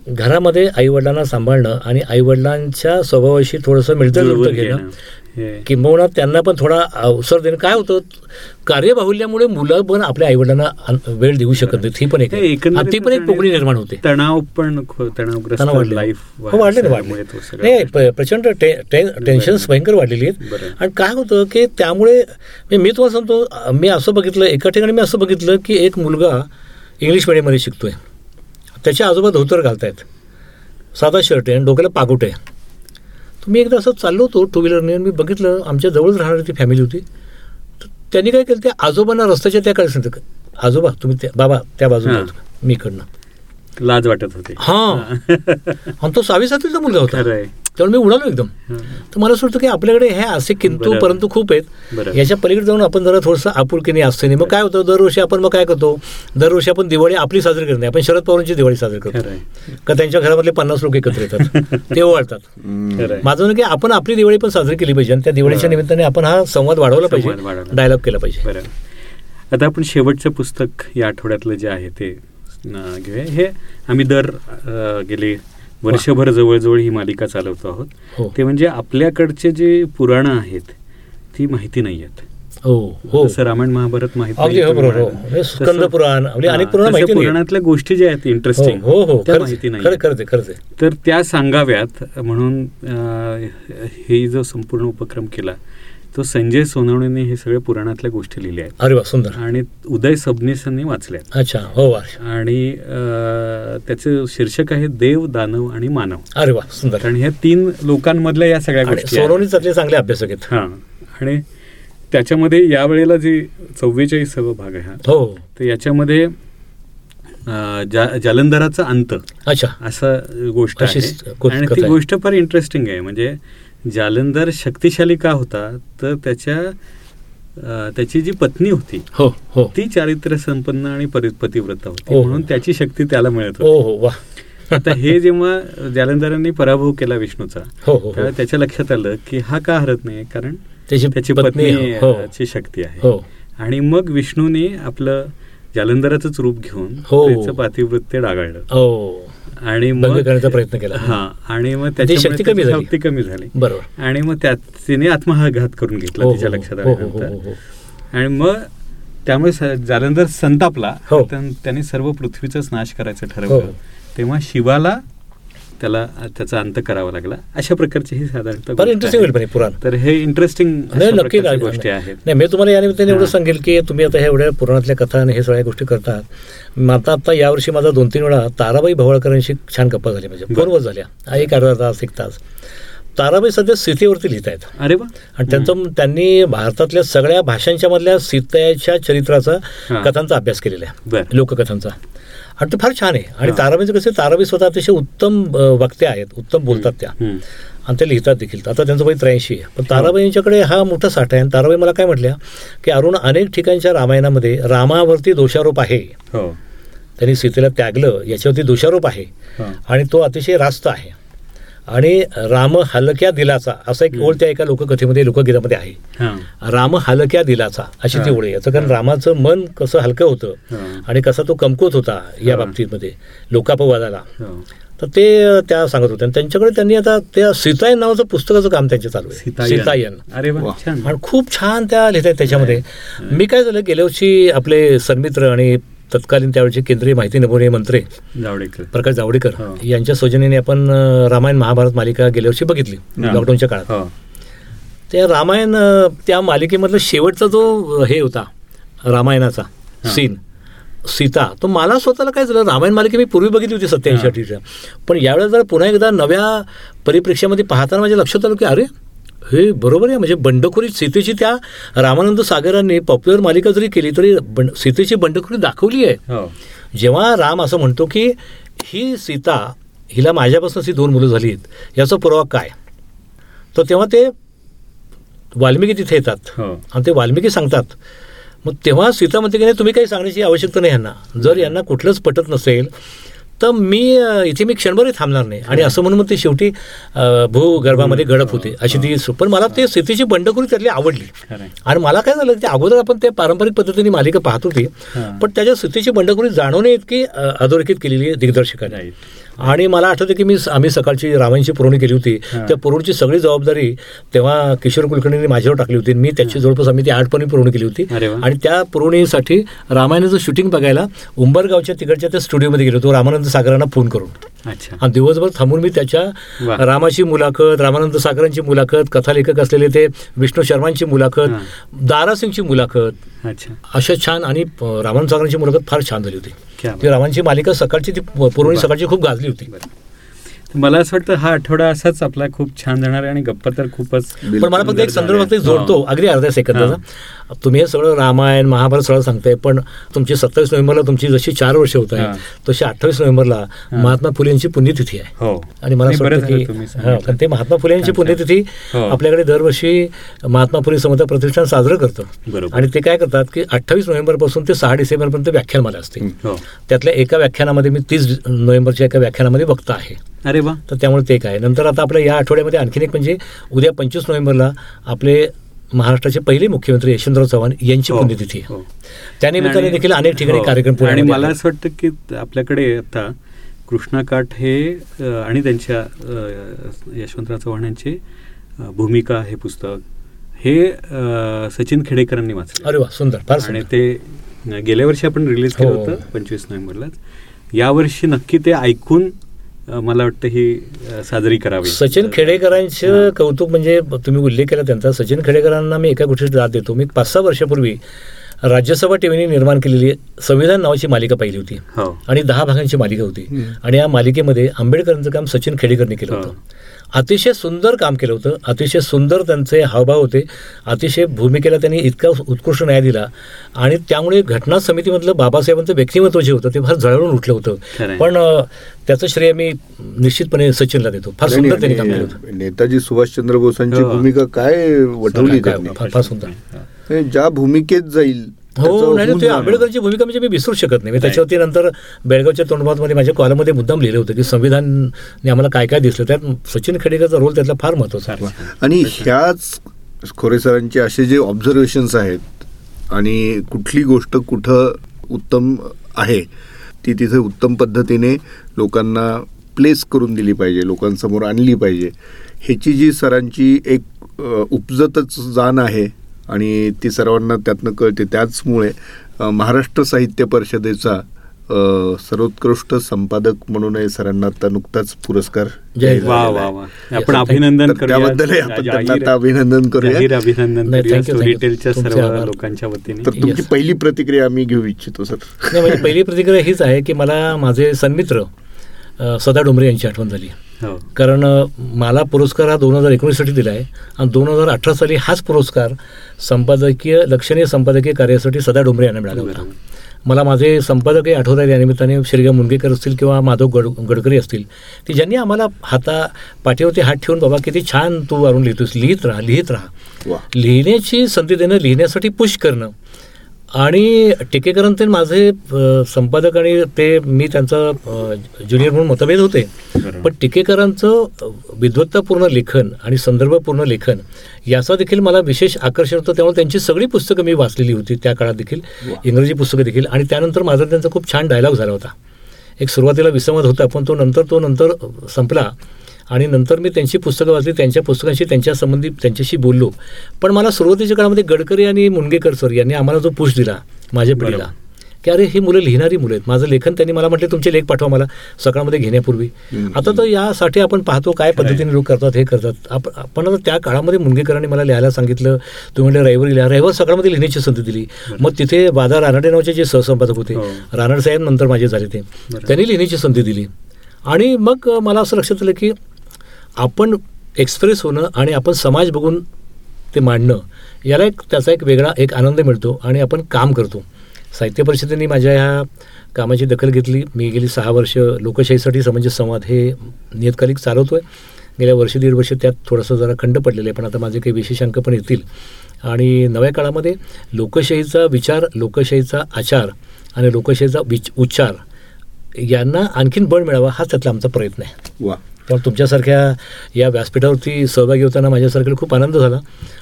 घरामध्ये आईवडिलांना सांभाळणं आणि आईवडिलांच्या स्वभावाशी थोडंसं मिळतं घेणं. किंबहुना त्यांना पण थोडा अवसर देणं. काय होतं? कार्यबाहुल्यामुळे मुलं पण आपल्या आईवडिलांना वेळ देऊ शकत नाहीत. ही पण एक ती पण एक पोकळी निर्माण होते. तणाव पण तणाव वाढले लाईफ हो वाढले नाही प्रचंड टे- टे- टेन्शन्स भयंकर वाढलेली आहेत. आणि काय होतं की त्यामुळे म्हणजे मी तुम्हाला सांगतो मी असं बघितलं एका ठिकाणी मी असं बघितलं की एक मुलगा इंग्लिश मिडियममध्ये शिकतोय. त्याच्या आजोबा धोतर घालतायत. साधा शर्ट आहे आणि डोक्याला पागोट आहे. तर मी एकदा असं चाललो होतो टू व्हीलरने मी बघितलं आमच्या जवळच राहणारी ती फॅमिली होती. तर त्यांनी काय केलं त्या आजोबांना रस्त्याच्या त्या काळी सांगितलं आजोबा तुम्ही त्या बाबा त्या बाजूला. मी इकडनं. लाज वाटत होते. हां. आणि तो सहावी सातवीचा मुलगा होता. त्यामुळे मी उडालो एकदम. तर मला असं वाटतं की आपल्याकडे हे असे किंतू. परंतु खूप आहेत. याच्या पलीकडे जाऊन आपण जरा थोडंसं आपुलकीने असते नाही मग काय होतं? दरवर्षी आपण मग काय करतो? दरवर्षी आपण दिवाळी आपली साजरी करत नाही. आपण शरद पवारांची दिवाळी साजरी करतो. का त्यांच्या घरामधले पन्नास लोक एकत्र येतात? ते ओवाळतात. माझं की आपण आपली दिवाळी पण साजरी केली पाहिजे आणि त्या दिवाळीच्या. निमित्ताने आपण हा संवाद वाढवला पाहिजे. डायलॉग केला पाहिजे. आता आपण शेवटचं पुस्तक या आठवड्यातलं जे आहे ते घेऊया हे आम्ही दर गेले वर्षभर जवळजवळ ही मालिका चालवतो हो. आहोत ते म्हणजे आपल्याकडचे जे पुराणं आहेत ती माहिती नाही आहेत हो हो रामायण महाभारत माहिती हो, हो. म्हणजे स्कंद पुराण. पुराणातल्या गोष्टी ज्या आहेत इंटरेस्टिंग हो हो त्या खरंच माहिती नाही. तर त्या सांगाव्यात म्हणून हे जो संपूर्ण उपक्रम केला तो संजय सोनवणेने हे सगळे पुराणातल्या गोष्टी लिहिल्या आहेत. अरे वा सुंदर. आणि उदय सबनीसांनी वाचल्या अच्छा हो वा. आणि त्याचं शीर्षक आहे देव दानव आणि मानव. अरे वा सुंदर. कारण ह्या तीन लोकांमधल्या या सगळ्या आणि गोष्टी. सोनवणीचातले चांगले अभ्यासक आहेत. हा. आणि त्याच्यामध्ये यावेळेला जे चव्वेचाळीसावा भाग आहे हा तर याच्यामध्ये जा- जालंधराचा अंत अच्छा. असं गोष्ट आहे. आणि ती. गोष्ट फार इंटरेस्टिंग आहे. म्हणजे जालंधर शक्तिशाली का होता तर त्याच्या त्याची जी पत्नी होती हो हो. ती चारित्र्य संपन्न आणि परि- पतिव्रता होती. हो. म्हणून त्याची शक्ती त्याला मिळत हो होती. हो वा. आता हे जेव्हा जालंधरांनी पराभव केला विष्णूचा हो हो हो. तेव्हा त्याच्या लक्षात आलं की हा का हरत नाही कारण त्याची त्याची पत्नी हो. ची शक्ती आहे. हो. आणि मग विष्णूने आपलं जालंधराचंच रूप घेऊन हो. त्याचं पातिवृत्य डागाळलं हो आणि मग करण्याचा प्रयत्न केला हा आणि मग ती त्याच्यामुळे शक्ती कमी त्याची झाली. शक्ती कमी झाली बरोबर आणि मग त्यात तिने आत्मघात करून घेतला हो, तिच्या लक्षात आल्यानंतर. आणि मग त्यामुळे जालंधर संतापला. त्यां- त्याने सर्व पृथ्वीचाच नाश करायचं. ठरवलं तेव्हा शिवाला त्याला त्याचा अंत करावा लागला. अशा प्रकारची ही साधारणतः इंटरेस्टिंग होईल पुराण. तर हे इंटरेस्टिंग नक्की गोष्टी आहेत. नाही मी तुम्हाला या निमित्ताने एवढं. सांगेल की तुम्ही आता ह्या एवढ्या पुराणातल्या कथा आणि हे सगळ्या गोष्टी करतात. आता आता यावर्षी माझा दोन तीन वेळा ताराबाई भवळकरांशी छान गप्पा झाल्या. म्हणजे. फोनवर झाल्या. एक अर्धा तास एक तास. ताराबाई सध्या स्थितीवरती लिहित आहेत. अरे वा. आणि त्यांचं त्यांनी भारतातल्या सगळ्या भाषांच्या मधल्या सीतेच्या चरित्राचा. कथांचा अभ्यास केलेला आहे. लोककथांचा. आणि ते फार छान आहे. आणि. ताराबाईचं कसं ताराबाई स्वतः अतिशय उत्तम वक्त्या आहेत. उत्तम बोलतात त्या. आणि ते लिहितात देखील. आता त्यांचं वय त्र्याऐंशी आहे. पण ताराबाईंच्याकडे हा मोठा साठा आहे. आणि ताराबाई मला काय म्हटल्या की अरुण अनेक ठिकाणच्या रामायणामध्ये रामावरती दोषारोप आहे. हो. त्यांनी सीतेला त्यागलं. याच्यावरती दोषारोप आहे. आणि तो अतिशय रास्त आहे. आणि राम हलक्या दिलाचा असा एक ओळ त्या एका लोककथेमध्ये लोकगीतामध्ये आहे. राम हलक्या दिलाचा अशी ती. ओळ आहे. याचं कारण रामाचं मन कसं हलकं होतं. आणि कसा तो कमकुवत होता या. बाबतीमध्ये लोकापवादाला. तर ते त्या सांगत होते. आणि त्यांच्याकडे त्यांनी आता त्या सीतायन नावाचं पुस्तकाचं काम त्यांचे चालू आहे. सीतायन. अरे आणि खूप छान त्या लिहित आहेत त्याच्यामध्ये मी काय झालं गेल्या वर्षी आपले सन्मित्र आणि तत्कालीन त्यावेळचे केंद्रीय माहिती नभोनी मंत्री जावडेकर. प्रकाश जावडेकर. यांच्या सौजन्याने आपण रामायण महाभारत मालिका गेल्या वर्षी बघितली. लॉकडाऊनच्या काळात. त्या रामायण त्या मालिकेमधला शेवटचा जो हे होता रामायणाचा सीन सीता तो मला स्वतःला काय झालं रामायण मालिका मी पूर्वी बघितली होती सत्याऐंशी अठ्ठीच्या पण यावेळेला जर पुन्हा एकदा नव्या परिप्रेक्ष्यामध्ये पाहताना माझ्या लक्षात आलं की अरे हे बरोबर आहे. म्हणजे बंडखोरी सीतेची त्या रामानंद सागरांनी पॉप्युलर मालिका जरी केली तरी बंड सीतेची बंडखोरी दाखवली आहे. हो. जेव्हा राम असं म्हणतो की ही सीता हिला माझ्यापासून ही दोन मुलं झाली आहेत याचा पुरावा काय? तर तेव्हा ते वाल्मिकी तिथे येतात. हो. आणि ते वाल्मिकी सांगतात. मग तेव्हा सीता म्हणते की नाही तुम्ही काही सांगण्याची आवश्यकता नाही यांना. जर यांना कुठलंच पटत नसेल तर मी इथे मी क्षणभरही थांबणार नाही आणि असं म्हणून मग ते शेवटी भूगर्भामध्ये गडप होते अशी ती पण मला ते सीतेची बंडखोरी त्यातली आवडली. आणि मला काय झालं ते अगोदर आपण ते पारंपरिक पद्धतीने मालिका पाहत होती. पण त्याच्या स्थितीची बंडखोरी जाणवणे इतकी अधोरेखित केलेली आहे दिग्दर्शकाने. आणि मला आठवतं की मी आम्ही सकाळची रामायणची पुरवणी केली होती. त्या पुरवणीची सगळी जबाबदारी तेव्हा किशोर कुलकर्णींनी माझ्यावर टाकली होती मी त्याची जवळपास आम्ही ती आठपणी पुरवणी केली होती. आणि त्या पुरवणीसाठी रामायणाचं शूटिंग बघायला उंबरगावच्या तिकडच्या त्या स्टुडिओमध्ये गेलो होतो रामानंद सागरांना फोन करून अच्छा आणि दिवसभर थांबून मी त्याच्या. रामाची मुलाखत रामानंद सागरांची मुलाखत कथालेखक असलेले ते विष्णू शर्मांची मुलाखत. दारासिंगची मुलाखत अच्छा. अशा छान आणि अ, रामानंद सागरांची मुलाखत फार छान झाली होती. रामांची मालिका सकाळची ती पुरवणी वा. सकाळची खूप गाजली होती. मला असं वाटतं हा आठवडा असाच आपला खूप छान जाणार आहे आणि गप्पा तर खूपच पण मला फक्त एक संदर्भ फक्त जोडतो. अगदी अर्ध्या सेकंदाचा. तुम्ही हे सगळं रामायण महाभारत सगळं सांगताय पण तुमची सत्तावीस नोव्हेंबरला तुमची जशी चार वर्ष होत. आहे तशी अठ्ठावीस नोव्हेंबरला महात्मा फुले यांची पुण्यतिथी आहे. हो. आणि मला असं वाटतं की ते महात्मा फुले यांची. पुण्यतिथी हो. आपल्याकडे दरवर्षी महात्मा फुले समता प्रतिष्ठान साजरं करतं. आणि ते काय करतात की अठ्ठावीस नोव्हेंबरपासून ते सहा डिसेंबरपर्यंत व्याख्यानमाला असते. हो. त्यातल्या एका व्याख्यानामध्ये मी तीस नोव्हेंबरच्या एका व्याख्यानामध्ये बघता आहे. अरे वा तर त्यामुळे ते काय नंतर आता आपल्या या आठवड्यामध्ये आणखीन एक म्हणजे उद्या पंचवीस नोव्हेंबरला आपले महाराष्ट्राचे पहिले मुख्यमंत्री यशवंतराव चव्हाण यांची हो, पुण्यतिथी हो. त्यानिमित्ताने देखील अनेक ठिकाणी हो. कार्यक्रम आणि मला. असं वाटतं की आपल्याकडे आता कृष्णा काठ हे आणि त्यांच्या यशवंतराव चव्हाण यांची भूमिका हे पुस्तक हे सचिन खेडेकरांनी वाचलं अरे वा सुंदर फार आणि ते गेल्या वर्षी आपण रिलीज केलं. होतं पंचवीस नोव्हेंबरलाच यावर्षी नक्की ते ऐकून मला वाटतं ही साजरी करावी. सचिन खेडेकरांचं कौतुक म्हणजे तुम्ही उल्लेख केला त्यांचा सचिन खेडेकरांना मी एका गोष्टीत दाद देतो. मी पाच सहा वर्षापूर्वी राज्यसभा टीव्हीने निर्माण केलेली संविधान नावाची मालिका पाहिली होती. हो. आणि दहा भागांची मालिका होती. आणि या मालिकेमध्ये आंबेडकरांचं काम सचिन खेडेकरने केलं हो. होतं. अतिशय सुंदर काम केलं होतं. अतिशय सुंदर त्यांचे हावभाव होते. अतिशय भूमिकेला त्यांनी इतका उत्कृष्ट न्याय दिला. आणि त्यामुळे घटना समितीमधलं बाबासाहेबांचं व्यक्तिमत्व जे होतं ते फार जळवून उठलं होतं. पण त्याचं श्रेय मी निश्चितपणे सचिनला देतो. फार सुंदर त्यांनी काम नाही, केलं होतं. नेताजी सुभाषचंद्र बोसांची हो. भूमिका काय वठवली फार- फार सुंदर. ज्या भूमिकेत जाईल हो नाही ते. आंबेडकरची भूमिका म्हणजे मी विसरू शकत नाही. मी त्याच्यावरती नंतर बेळगावच्या तोंडभातमध्ये माझ्या कॉलमध्ये मुद्दाम लिहिलं होतं की संविधानने आम्हाला काय काय दिसलं. त्यात सचिन खेडेकरचा रोल त्यातला फार महत्त्वाचा आहे. आणि ह्याच खोरे सरांचे असे जे ऑब्झर्वेशन्स आहेत आणि कुठली गोष्ट कुठं उत्तम आहे ती तिथे उत्तम पद्धतीने लोकांना प्लेस करून दिली पाहिजे लोकांसमोर आणली पाहिजे. ह्याची जी सरांची एक उपजतच जाण आहे आणि ती सर्वांना त्यातनं कळते त्याचमुळे महाराष्ट्र साहित्य परिषदेचा सर्वोत्कृष्ट संपादक म्हणून हे सरांना आता नुकताच पुरस्कार आपण. अभिनंदन त्याबद्दलही आपण आता अभिनंदन करूया. अभिनंदन सर्व. लोकांच्या वतीने तर तुमची. पहिली प्रतिक्रिया आम्ही घेऊ इच्छितो सर नाही म्हणजे पहिली प्रतिक्रिया हीच आहे की मला माझे सन्मित्र सदा डोंबरे यांची आठवण झाली. हो. कारण मला पुरस्कार हा दोन हजार एकोणीससाठी दिला आहे आणि दोन हजार अठरा साली हाच पुरस्कार संपादकीय लक्षणीय संपादकीय कार्यासाठी सदा डोंबरे यांना मिळाला होता. मला माझे संपादकही आठवत आहेत या निमित्ताने श्रीगा मुनगेकर असतील किंवा माधव गड गडकरी असतील की ज्यांनी आम्हाला हाता पाठीवरती हात ठेवून बाबा किती छान तू वरून लिहितोस लिहित राहा लिहित राहा. लिहिण्याची संधी देणं लिहिण्यासाठी पुश करणं आणि टिकेकरांचे माझे संपादक आणि ते मी त्यांचा ज्युनियर म्हणून मतभेद होते. पण टिकेकरांचं विद्वत्तापूर्ण लेखन आणि संदर्भपूर्ण लेखन याचा देखील मला विशेष आकर्षण होतं. त्यामुळे त्यांची सगळी पुस्तकं मी वाचलेली होती त्या काळात देखील. इंग्रजी पुस्तकं देखील. आणि त्यानंतर माझा त्यांचा खूप छान डायलॉग झाला होता. एक सुरुवातीला विसंवाद होता पण तो नंतर तो नंतर संपला. आणि नंतर मी त्यांची पुस्तकं वाचली त्यांच्या पुस्तकांशी त्यांच्या संबंधी त्यांच्याशी बोललो. पण मला सुरुवातीच्या काळामध्ये गडकरी आणि मुनगेकर सर यांनी आम्हाला जो पुश दिला माझ्या पिढीला. की अरे ही मुलं लिहिणारी मुलं आहेत. माझं लेखन त्यांनी मला म्हटले तुमचे लेख पाठवा मला सकाळमध्ये घेण्यापूर्वी. आता तर यासाठी आपण पाहतो काय पद्धतीने लोक करतात हे करतात. आप- आपण आता त्या काळामध्ये मुंगेकरांनी मला लिहायला सांगितलं. तुम्ही म्हणजे रविवारी लिहा. रविवार सकाळमध्ये लिहिण्याची संधी दिली. मग तिथे बाजार रानडे नावाचे जे सहसंपादक होते हो. रानड साहेब नंतर माझे झाले ते. त्यांनी लिहिण्याची संधी दिली. आणि मग मला असं लक्षात आलं की आपण एक्सप्रेस होणं आणि आपण समाज बघून ते मांडणं याला एक त्याचा एक वेगळा एक आनंद मिळतो आणि आपण काम करतो. साहित्य परिषदेने माझ्या ह्या कामाची दखल घेतली. मी गेली सहा वर्ष लोकशाहीसाठी समंजस संवाद हे नियतकालिक चालवतो आहे गेल्या वर्ष दीड वर्ष त्यात थोडंसं जरा खंड पडलेलं आहे पण आता माझे काही विशेष अंक पण येतील. आणि नव्या काळामध्ये लोकशाहीचा विचार लोकशाहीचा आचार आणि लोकशाहीचा विच उच्चार यांना आणखीन बळ मिळावा हाच त्यातला आमचा प्रयत्न आहे. वा. त्यामुळे तुमच्यासारख्या या व्यासपीठावरती सहभागी होताना माझ्यासारख्याला खूप आनंद झाला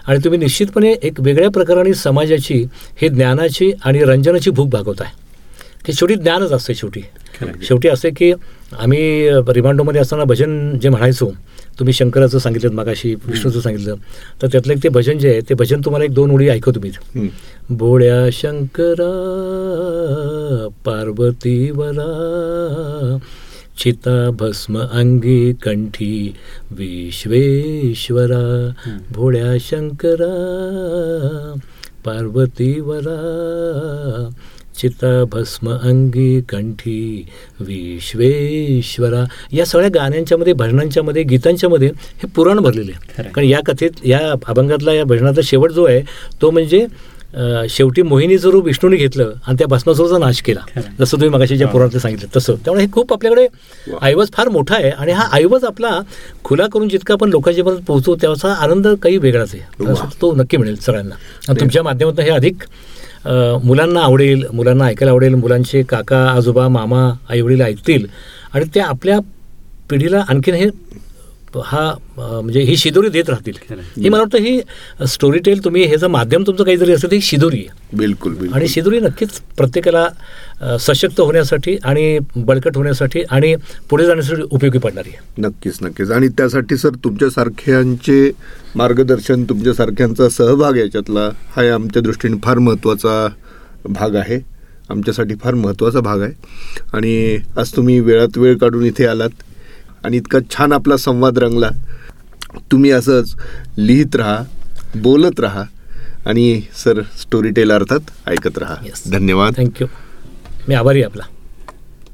आणि तुम्ही निश्चितपणे एक वेगळ्या प्रकाराने समाजाची ही ज्ञानाची आणि रंजनाची भूक भागवताय की शेवटी ज्ञानच असते शेवटी. शेवटी असे की आम्ही रिमांडोमध्ये असताना भजन जे म्हणायचो तुम्ही शंकराचं सांगितलं मागाशी विष्णूचं सांगितलं तर त्यातलं एक ते भजन जे आहे ते भजन तुम्हाला एक दोन ओळी ऐकवतो मी हम्म. भोळ्या शंकरा पार्वतीवरा चिता भस्म अंगी कंठी विश्वेश्वरा भोळ्या शंकरा पार्वतीवरा चिता भस्म अंगी कंठी विश्वेश्वरा. या सगळ्या गाण्यांच्या मध्ये भजनांच्या मध्ये गीतांच्या मध्ये हे पुराण भरलेले आहे. कारण या कथेत या अभंगातला या भजनाचा शेवट जो आहे तो म्हणजे शेवटी मोहिनीचं रूप विष्णूने घेतलं आणि त्या भस्मासुराचा नाश केला. जसं तुम्ही मगाशी ज्या पुराणात सांगितलं तसं. त्यामुळे हे खूप आपल्याकडे. ऐवज फार मोठा आहे आणि हा ऐवज आपला खुला करून जितका आपण लोकांच्या पर्यंत पोहोचू त्याचा आनंद काही वेगळाच आहे. तो नक्की मिळेल सगळ्यांना. आणि तुमच्या माध्यमातून हे अधिक मुलांना आवडेल मुलांना ऐकायला आवडेल मुलांचे काका आजोबा मामा आई वडील ऐकतील आणि त्या आपल्या पिढीला आणखीन हे हा म्हणजे ही शिदोरी देत राहतील. ही मला वाटतं ही स्टोरी टेल तुम्ही हे जर माध्यम तुमचं काही जरी असेल तर ही शिदोरी आहे. बिलकुल बिलकुल. आणि शिदोरी नक्कीच प्रत्येकाला सशक्त होण्यासाठी आणि बळकट होण्यासाठी आणि पुढे जाण्यासाठी उपयोगी पडणारी आहे. नक्कीच नक्कीच. आणि त्यासाठी सर तुमच्यासारख्यांचे मार्गदर्शन तुमच्यासारख्यांचा सहभाग याच्यातला हा आमच्या दृष्टीने फार महत्त्वाचा भाग आहे. आमच्यासाठी फार महत्त्वाचा भाग आहे. आणि आज तुम्ही वेळात वेळ काढून इथे आलात. आणि इतका छान आपला संवाद रंगला. तुम्ही असंच लिहित राहा बोलत राहा आणि सर स्टोरी टेल अर्थात ऐकत राहा. Yes. धन्यवाद. थँक्यू मी आभारी आपला.